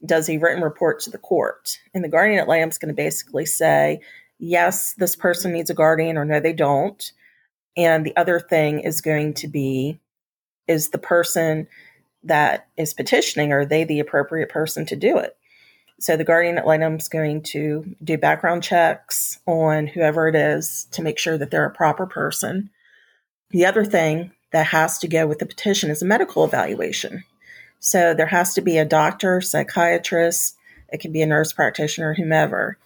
does a written report to the court. And the guardian ad litem is going to basically say, yes, this person needs a guardian, or no, they don't. And the other thing is going to be, is the person that is petitioning, are they the appropriate person to do it? So the guardian ad litem is going to do background checks on whoever it is to make sure that they're a proper person. The other thing that has to go with the petition is a medical evaluation. So there has to be a doctor, psychiatrist, it can be a nurse practitioner, whomever,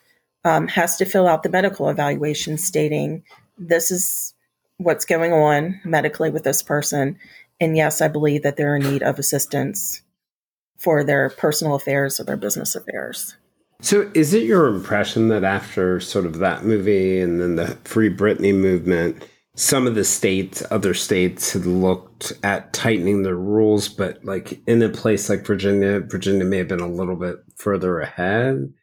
um, has to fill out the medical evaluation stating this is what's going on medically with this person. And yes, I believe that they're in need of assistance for their personal affairs or their business affairs. So, is it your impression that after sort of that movie and then the Free Britney movement, some of the states, other states had looked at tightening their rules, but like in a place like Virginia, Virginia may have been a little bit further ahead.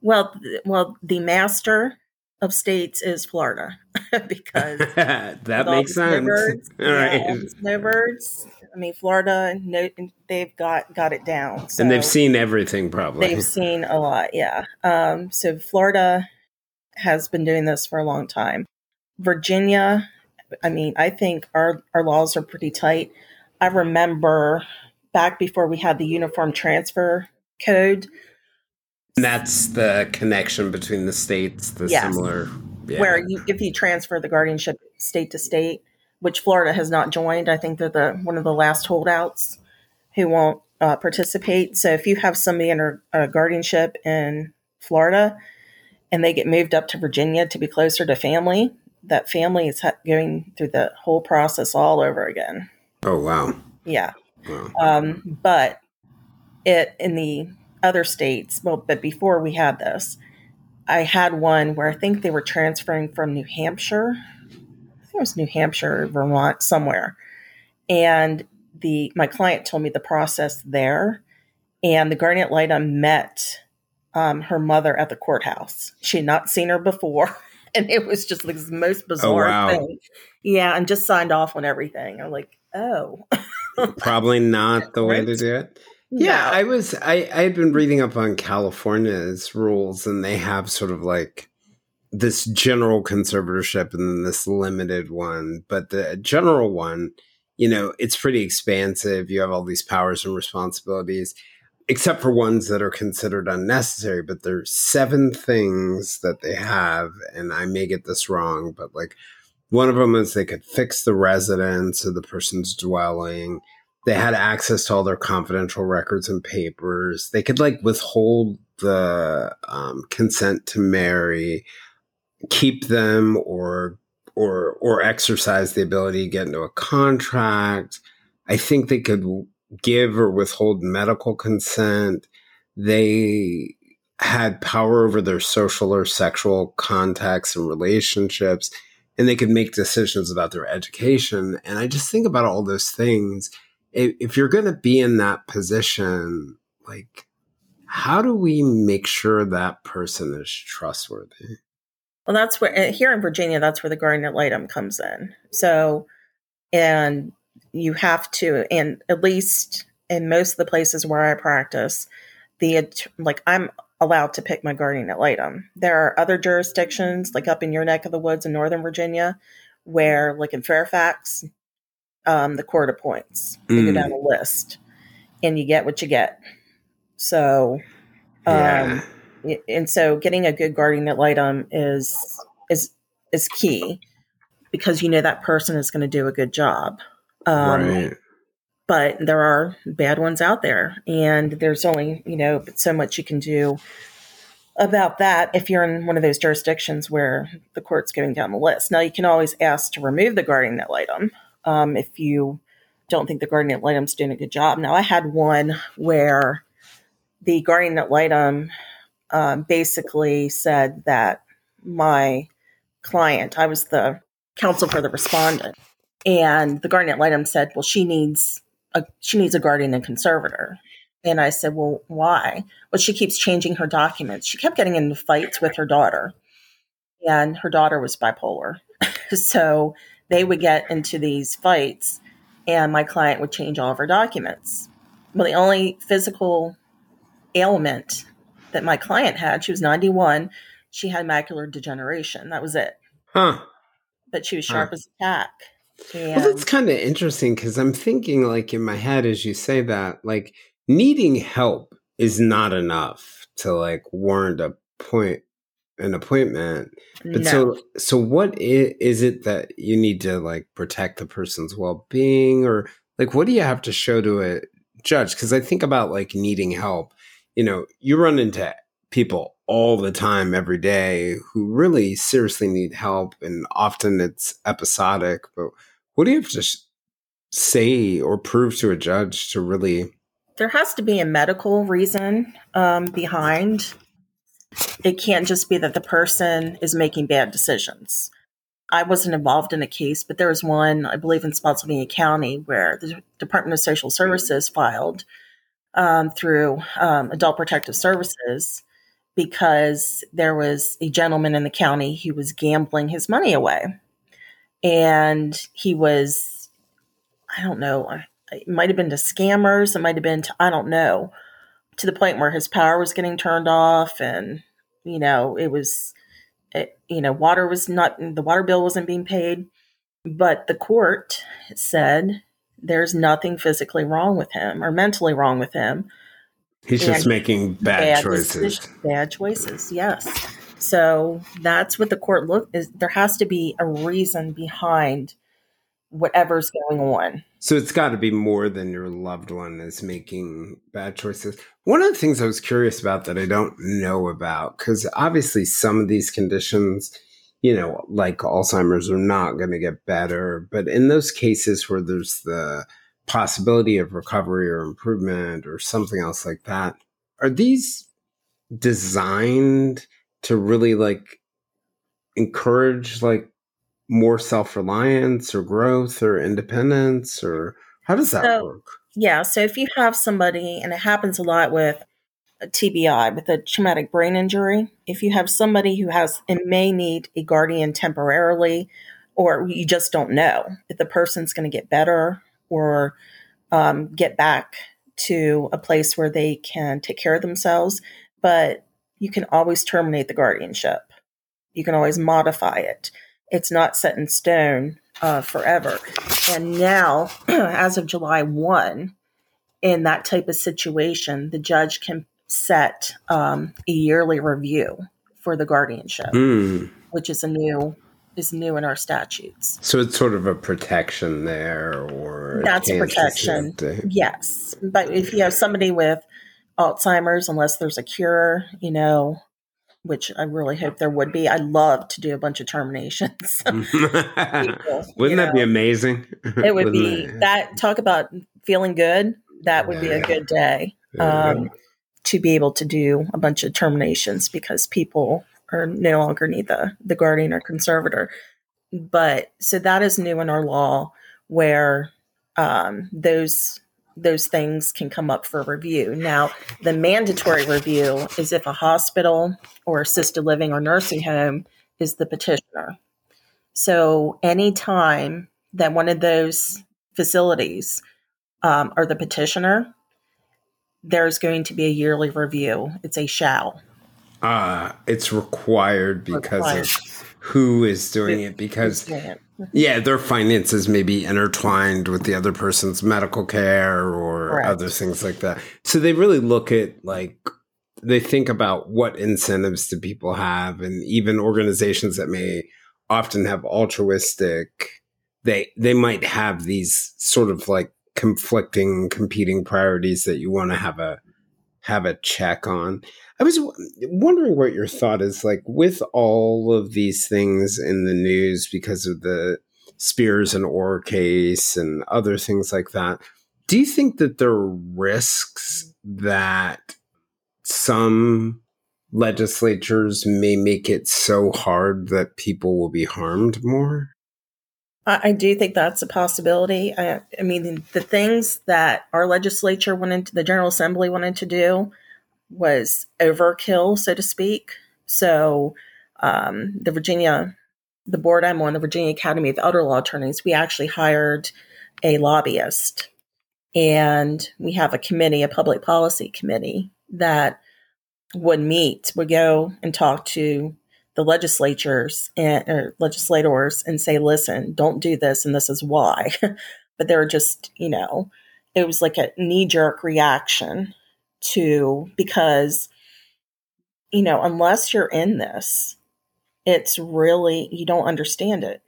Well, well, the master of states is Florida (laughs) because (laughs) that makes sense. Snowbirds, (laughs) all yeah, snowbirds. I mean, Florida, no, they've got got it down, so and they've seen everything. Probably they've (laughs) seen a lot. Yeah. Um, so Florida has been doing this for a long time. Virginia, I mean, I think our, our laws are pretty tight. I remember back before we had the uniform transfer code. And that's the connection between the states, the yes. similar. Yeah. Where you, if you transfer the guardianship state to state, which Florida has not joined, I think they're the one of the last holdouts who won't uh, participate. So if you have somebody under uh, guardianship in Florida, and they get moved up to Virginia to be closer to family, that family is going through the whole process all over again. Oh, wow. Yeah. Wow. Um, but it in the other states, well, but before we had this, I had one where I think they were transferring from New Hampshire. I think it was New Hampshire, Vermont, somewhere. And the my client told me the process there, and the guardian ad litem met um, her mother at the courthouse. She had not seen her before, (laughs) and it was just like the most oh, bizarre oh, wow. thing. Yeah, and just signed off on everything. I'm like, oh, (laughs) probably not the way to do it. Yeah, no. I was. I I had been reading up on California's rules, and they have sort of like this general conservatorship and then this limited one. But the general one, you know, it's pretty expansive. You have all these powers and responsibilities except for ones that are considered unnecessary. But there's seven things that they have, and I may get this wrong, but like one of them is they could fix the residence of the person's dwelling. They had access to all their confidential records and papers. They could like withhold the um, consent to marry, keep them, or or or exercise the ability to get into a contract. I think they could give or withhold medical consent. They had power over their social or sexual contacts and relationships, and they could make decisions about their education. And I just think about all those things. If you're going to be in that position, like, how do we make sure that person is trustworthy? Well, that's where eh, here in Virginia, that's where the guardian ad litem comes in. So, and you have to, and at least in most of the places where I practice, the like I'm allowed to pick my guardian ad litem. There are other jurisdictions, like up in your neck of the woods in Northern Virginia, where, like in Fairfax, um, the court appoints. Mm. go down a list, and you get what you get. So, um, yeah. And so getting a good guardian ad litem is is is key because you know that person is going to do a good job. Um, right. But there are bad ones out there, and there's only you know so much you can do about that if you're in one of those jurisdictions where the court's going down the list. Now you can always ask to remove the guardian ad litem um, if you don't think the guardian ad litem's doing a good job. Now I had one where the guardian ad litem um, basically said that my client, I was the counsel for the respondent, and the guardian ad litem said, "Well, she needs a she needs a guardian and conservator." And I said, "Well, why?" Well, she keeps changing her documents. She kept getting into fights with her daughter, and her daughter was bipolar, (laughs) so they would get into these fights, and my client would change all of her documents. Well, the only physical ailment that my client had, she was 91, she had macular degeneration. That was it. Huh. But she was sharp huh. as a tack. And well, that's kind of interesting because I'm thinking, like, in my head, as you say that, like, needing help is not enough to, like, warrant a point an appointment but no. so so what is, is it that you need to like protect the person's well-being or like what do you have to show to a judge because i think about like needing help you know you run into people all the time every day who really seriously need help and often it's episodic but what do you have to say or prove to a judge to really? There has to be a medical reason um, behind. It can't just be that the person is making bad decisions. I wasn't involved in a case, but there was one, I believe, in Spotsylvania County where the Department of Social Services filed um, through um, Adult Protective Services because there was a gentleman in the county who was gambling his money away. And he was i don't know it might have been to scammers it might have been to i don't know to the point where his power was getting turned off and you know it was it, you know water was not the water bill wasn't being paid. But the court said there's nothing physically wrong with him or mentally wrong with him he's and just making bad, bad choices bad choices yes so that's what the court look is. There has to be a reason behind whatever's going on. So it's got to be more than your loved one is making bad choices. One of the things I was curious about that I don't know about, because obviously some of these conditions, you know, like Alzheimer's, are not going to get better. But in those cases where there's the possibility of recovery or improvement or something else like that, are these designed to really like encourage like more self reliance or growth or independence or how does that so, work? Yeah. So if you have somebody, and it happens a lot with TBI, with a traumatic brain injury, if you have somebody who has and may need a guardian temporarily, or you just don't know if the person's going to get better or um, get back to a place where they can take care of themselves, but you can always terminate the guardianship. You can always modify it it's not set in stone uh, forever. And now, (clears throat) as of July 1, in that type of situation, the judge can set um, a yearly review for the guardianship, mm. which is a new is new in our statutes. So it's sort of a protection there, or that's a protection. Yes, but if you have somebody with Alzheimer's, unless there's a cure, you know, which I really hope there would be. I'd love to do a bunch of terminations. (laughs) (laughs) People, Wouldn't that know. be amazing? It would be it? that talk about feeling good. That would yeah. be a good day um, to be able to do a bunch of terminations because people are no longer need the the guardian or conservator. But so that is new in our law where um, those those things can come up for review. Now, the mandatory review is if a hospital or assisted living or nursing home is the petitioner. So, anytime that one of those facilities um, are the petitioner, there's going to be a yearly review. It's a shall. Ah, uh, it's required because required. of who is doing it because yeah their finances may be intertwined with the other person's medical care or right. other things like that so they really look at like they think about what incentives do people have and even organizations that may often have altruistic they they might have these sort of like conflicting competing priorities that you want to have a have a check on I was wondering what your thought is like with all of these things in the news because of the Spears and Oher case and other things like that. Do you think that there are risks that some legislatures may make it so hard that people will be harmed more? I do think that's a possibility. I, I mean, the things that our legislature wanted, into, the General Assembly wanted to do, was overkill, so to speak. So um, the Virginia, the board I'm on, the Virginia Academy of Elder Law Attorneys, we actually hired a lobbyist, and we have a committee, a public policy committee that would meet, would go and talk to the legislatures and legislators and say, listen, don't do this, and this is why. (laughs) but they're just, you know, it was like a knee jerk reaction to because you know unless you're in this it's really you don't understand it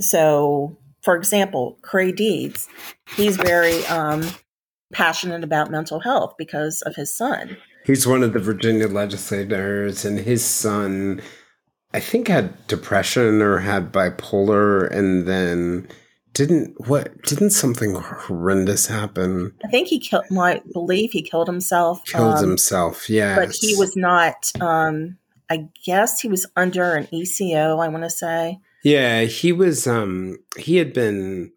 so for example Creigh Deeds he's very um, passionate about mental health because of his son he's one of the virginia legislators and his son i think had depression or had bipolar and then didn't what didn't something horrendous happen? I think he killed i believe he killed himself killed um, himself yeah but he was not um i guess he was under an eco i want to say. Yeah he was um he had been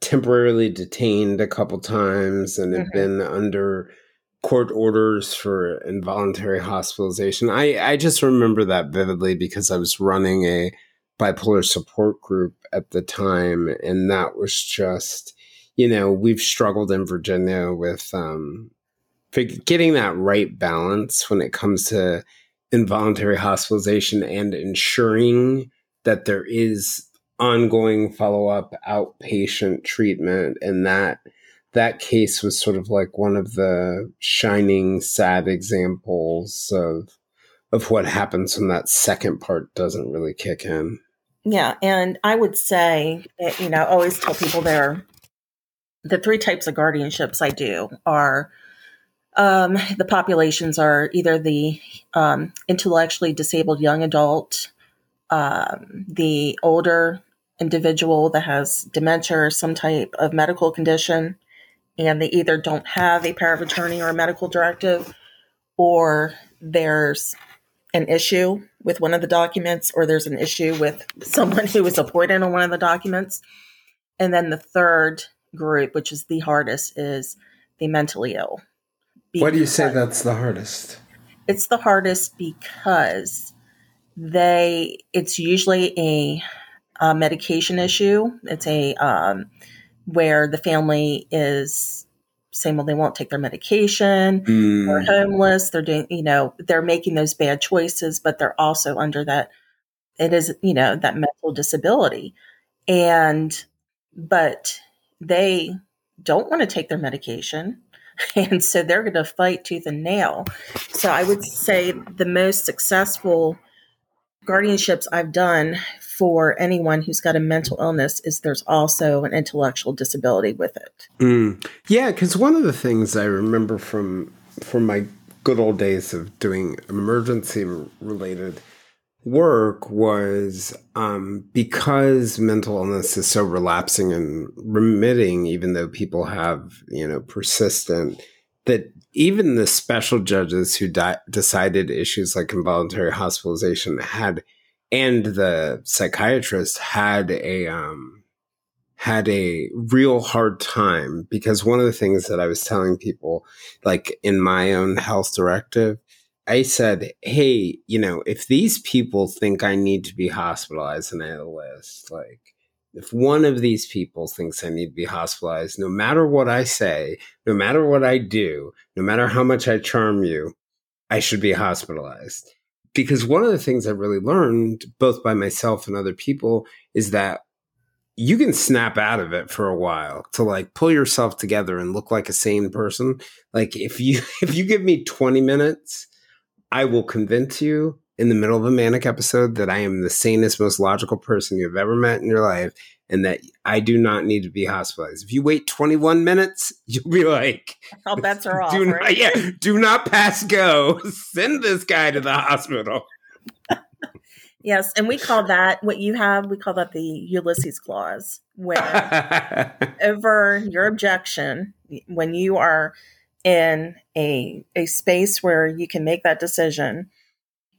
temporarily detained a couple times and had mm-hmm. been under court orders for involuntary hospitalization i i just remember that vividly because i was running a bipolar support group at the time. And that was just, you know, we've struggled in Virginia with um, getting that right balance when it comes to involuntary hospitalization and ensuring that there is ongoing follow-up outpatient treatment and that that case was sort of like one of the shining sad examples of of what happens when that second part doesn't really kick in. Yeah, and I would say, eh, you know, I always tell people there the three types of guardianships I do are um, the populations are either the um, intellectually disabled young adult, um, the older individual that has dementia or some type of medical condition, and they either don't have a power of attorney or a medical directive, or there's an issue with one of the documents, or there's an issue with someone who was appointed on one of the documents. And then the third group, which is the hardest, is the mentally ill. Why do you say that's the hardest? It's the hardest because they it's usually a, a medication issue. It's a um, where the family is saying, well, they won't take their medication, mm. they're homeless, they're doing, you know, they're making those bad choices, but they're also under that, it is, you know, that mental disability. And, but they don't want to take their medication. (laughs) And so they're going to fight tooth and nail. So I would say the most successful guardianships I've done for anyone who's got a mental illness is there's also an intellectual disability with it. Mm. Yeah, because one of the things I remember from from my good old days of doing emergency related work was um, because mental illness is so relapsing and remitting, even though people have you know persistent that even the special judges who di- decided issues like involuntary hospitalization had and the psychiatrist had a um, had a real hard time because one of the things that I was telling people, like in my own health directive, I said, "Hey, you know, if these people think I need to be hospitalized, and I a list, like." If one of these people thinks I need to be hospitalized, no matter what I say, no matter what I do, no matter how much I charm you, I should be hospitalized because one of the things I really learned, both by myself and other people, is that you can snap out of it for a while to like pull yourself together and look like a sane person. Like if you (laughs) if you give me 20 minutes, I will convince you in the middle of a manic episode that I am the sanest, most logical person you've ever met in your life and that I do not need to be hospitalized. If you wait 21 minutes, (laughs) you'll be like, all bets are off. Do right? not, yeah, do not pass go. (laughs) Send this guy to the hospital. (laughs) yes, and we call that what you have. We call that the Ulysses clause, where over your objection, when you are in a a space where you can make that decision,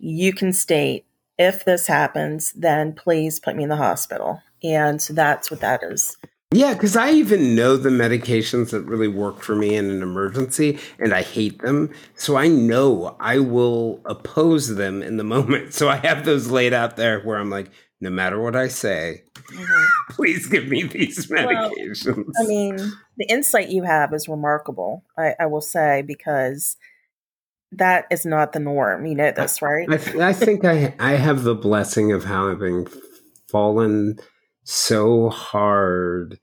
you can state, if this happens, then please put me in the hospital and so that's what that is. Yeah, because I even know the medications that really work for me in an emergency, and I hate them. So I know I will oppose them in the (laughs) moment. So I have those laid out there where I'm like, no matter what I say, mm-hmm. (laughs) please give me these medications. Well, I mean, the insight you have is remarkable, I, I, will say, because that is not the norm. You know this, right? I, I think I, I have the blessing of having fallen so hard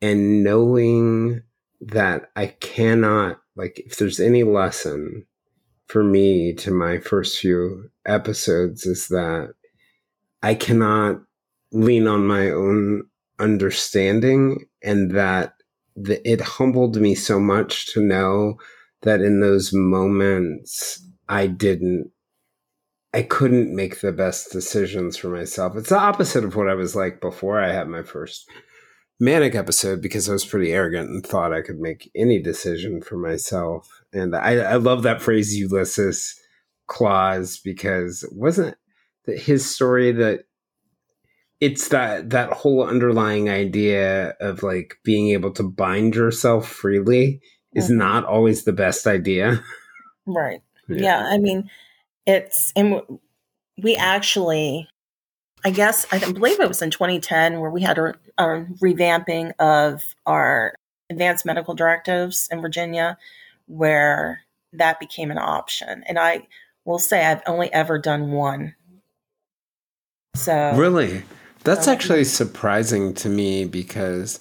and knowing that I cannot, like, if there's any lesson for me to my first few episodes, is that I cannot lean on my own understanding and that the, it humbled me so much to know that in those moments I didn't I couldn't make the best decisions for myself. It's the opposite of what I was like before I had my first manic episode because I was pretty arrogant and thought I could make any decision for myself. And I, I love that phrase Ulysses clause because it wasn't his story that it's that that whole underlying idea of like being able to bind yourself freely is mm-hmm. not always the best idea. Right. yeah. yeah I mean, it's and we actually i guess i believe it was in 2010 where we had a, a revamping of our advanced medical directives in virginia where that became an option and i will say i've only ever done one so really that's actually surprising to me because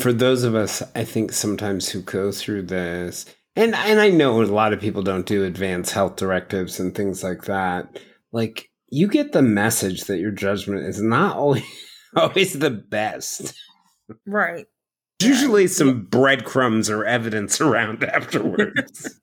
for those of us i think sometimes who go through this and and I know a lot of people don't do advanced health directives and things like that. Like you get the message that your judgment is not always (laughs) always the best. Right. usually some breadcrumbs or evidence around (laughs) afterwards.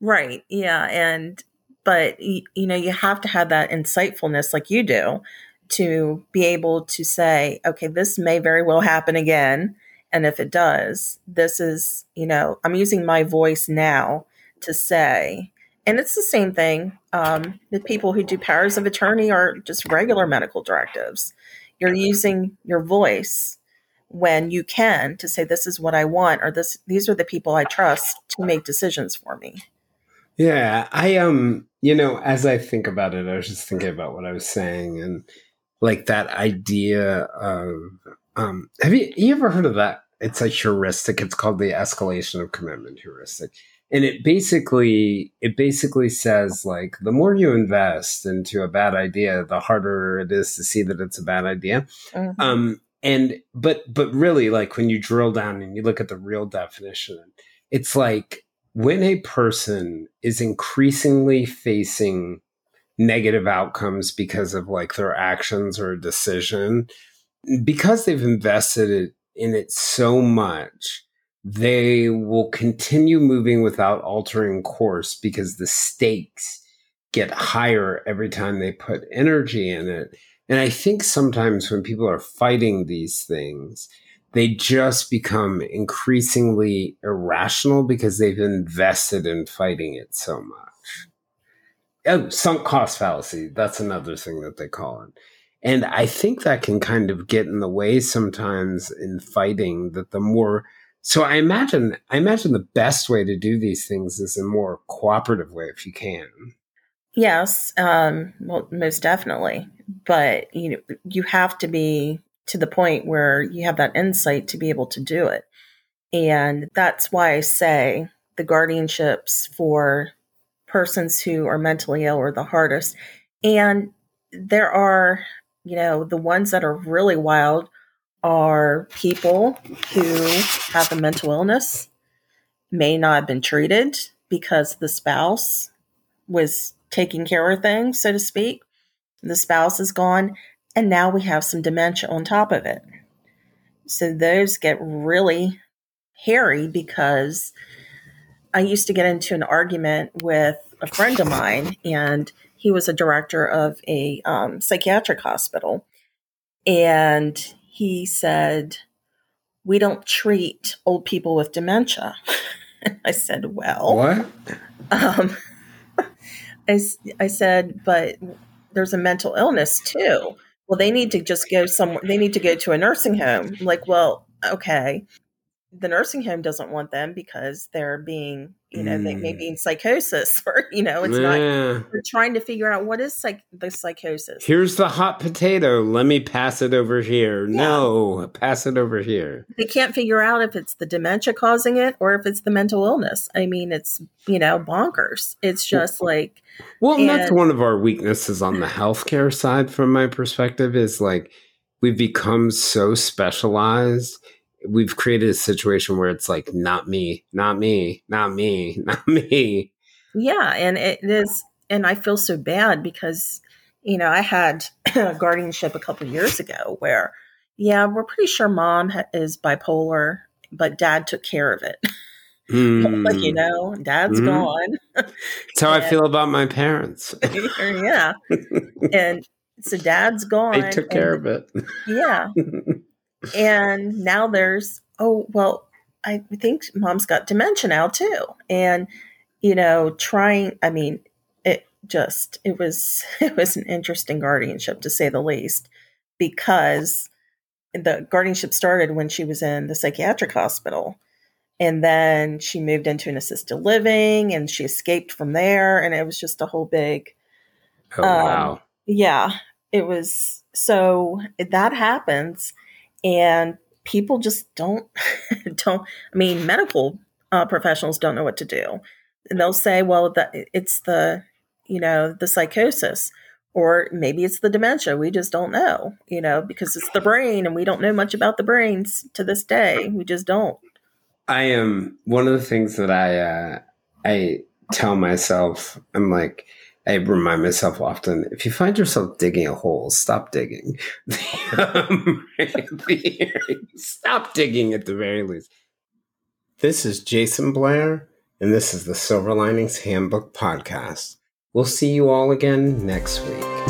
right. Yeah. And, but, you know, you have to have that insightfulness like you do to be able to say, okay, this may very well happen again. And if it does, this is, you know, I'm using my voice now to say, and it's the same thing. Um, the people who do powers of attorney are just regular medical directives. You're using your voice when you can to say, this is what I want, or this, these are the people I trust to make decisions for me. Yeah. I, um, you know, as I think about it, I was just thinking about what I was saying and like that idea of, um, have you, you ever heard of that? It's a heuristic. It's called the escalation of commitment heuristic. And it basically, it basically says like the more you invest into a bad idea, the harder it is to see that it's a bad idea. Mm-hmm. Um, and, but, but really like when you drill down and you look at the real definition, it's like when a person is increasingly facing negative outcomes because of like their actions or decision. Because they've invested in it so much they will continue moving without altering course because the stakes get higher every time they put energy in it. And i think sometimes when people are fighting these things they just become increasingly irrational because they've invested in fighting it so much oh, sunk cost fallacy. That's another thing that they call it. And I think that can kind of get in the way sometimes in fighting that the more so I imagine I imagine the best way to do these things is a more cooperative way if you can. Yes, um, well, most definitely. But you know, you have to be to the point where you have that insight to be able to do it, and that's why I say the guardianships for persons who are mentally ill are the hardest. And there are, you know, the ones that are really wild are people who have a mental illness, may not have been treated because the spouse was taking care of things, so to speak. The spouse is gone, and now we have some dementia on top of it. So those get really hairy because I used to get into an argument with a friend of mine, and he was a director of a um, psychiatric hospital. And he said, We don't treat old people with dementia. (laughs) I said, Well, what? Um, (laughs) I, I said, But there's a mental illness too. Well, they need to just go somewhere, they need to go to a nursing home. I'm like, well, okay the nursing home doesn't want them because they're being, you know, mm. they may be in psychosis (laughs) or, you know, it's yeah. not, they're trying to figure out what is psych- the psychosis. Here's the hot potato. Let me pass it over here. Yeah. No, pass it over here. They can't figure out if it's the dementia causing it or if it's the mental illness. I mean, it's, you know, bonkers. It's just like. Well, and, that's one of our weaknesses on the healthcare side, from my perspective, is like we've become so specialized we've created a situation where it's like not me not me not me (laughs) not me. Yeah and it is and i feel so bad because you know i had (clears throat) a guardianship a couple years ago where yeah we're pretty sure mom is bipolar but dad took care of it. Mm. (laughs) like you know dad's mm-hmm. gone. (laughs) That's how and, i feel about my parents. Yeah. And so dad's gone they took care of it. Yeah and now there's oh well i think mom's got dementia now too. And you know trying i mean it just it was (laughs) it was an interesting guardianship to say the least because the guardianship started when she was in the psychiatric hospital. And then she moved into an assisted living and she escaped from there. And it was just a whole big oh um, wow yeah it was so that happens and people just don't (laughs) don't i mean medical uh, professionals don't know what to do. And they'll say well the, it's the you know the psychosis or maybe it's the dementia. We just don't know you know because it's the brain and we don't know much about the brains to this day. We just don't. I am one of the things that i uh, i tell myself i'm like I remind myself often if you find yourself digging a hole, stop digging. (laughs) stop digging at the very least. This is Jayson Blair, and this is the Silver Linings Handbook Podcast. We'll see you all again next week.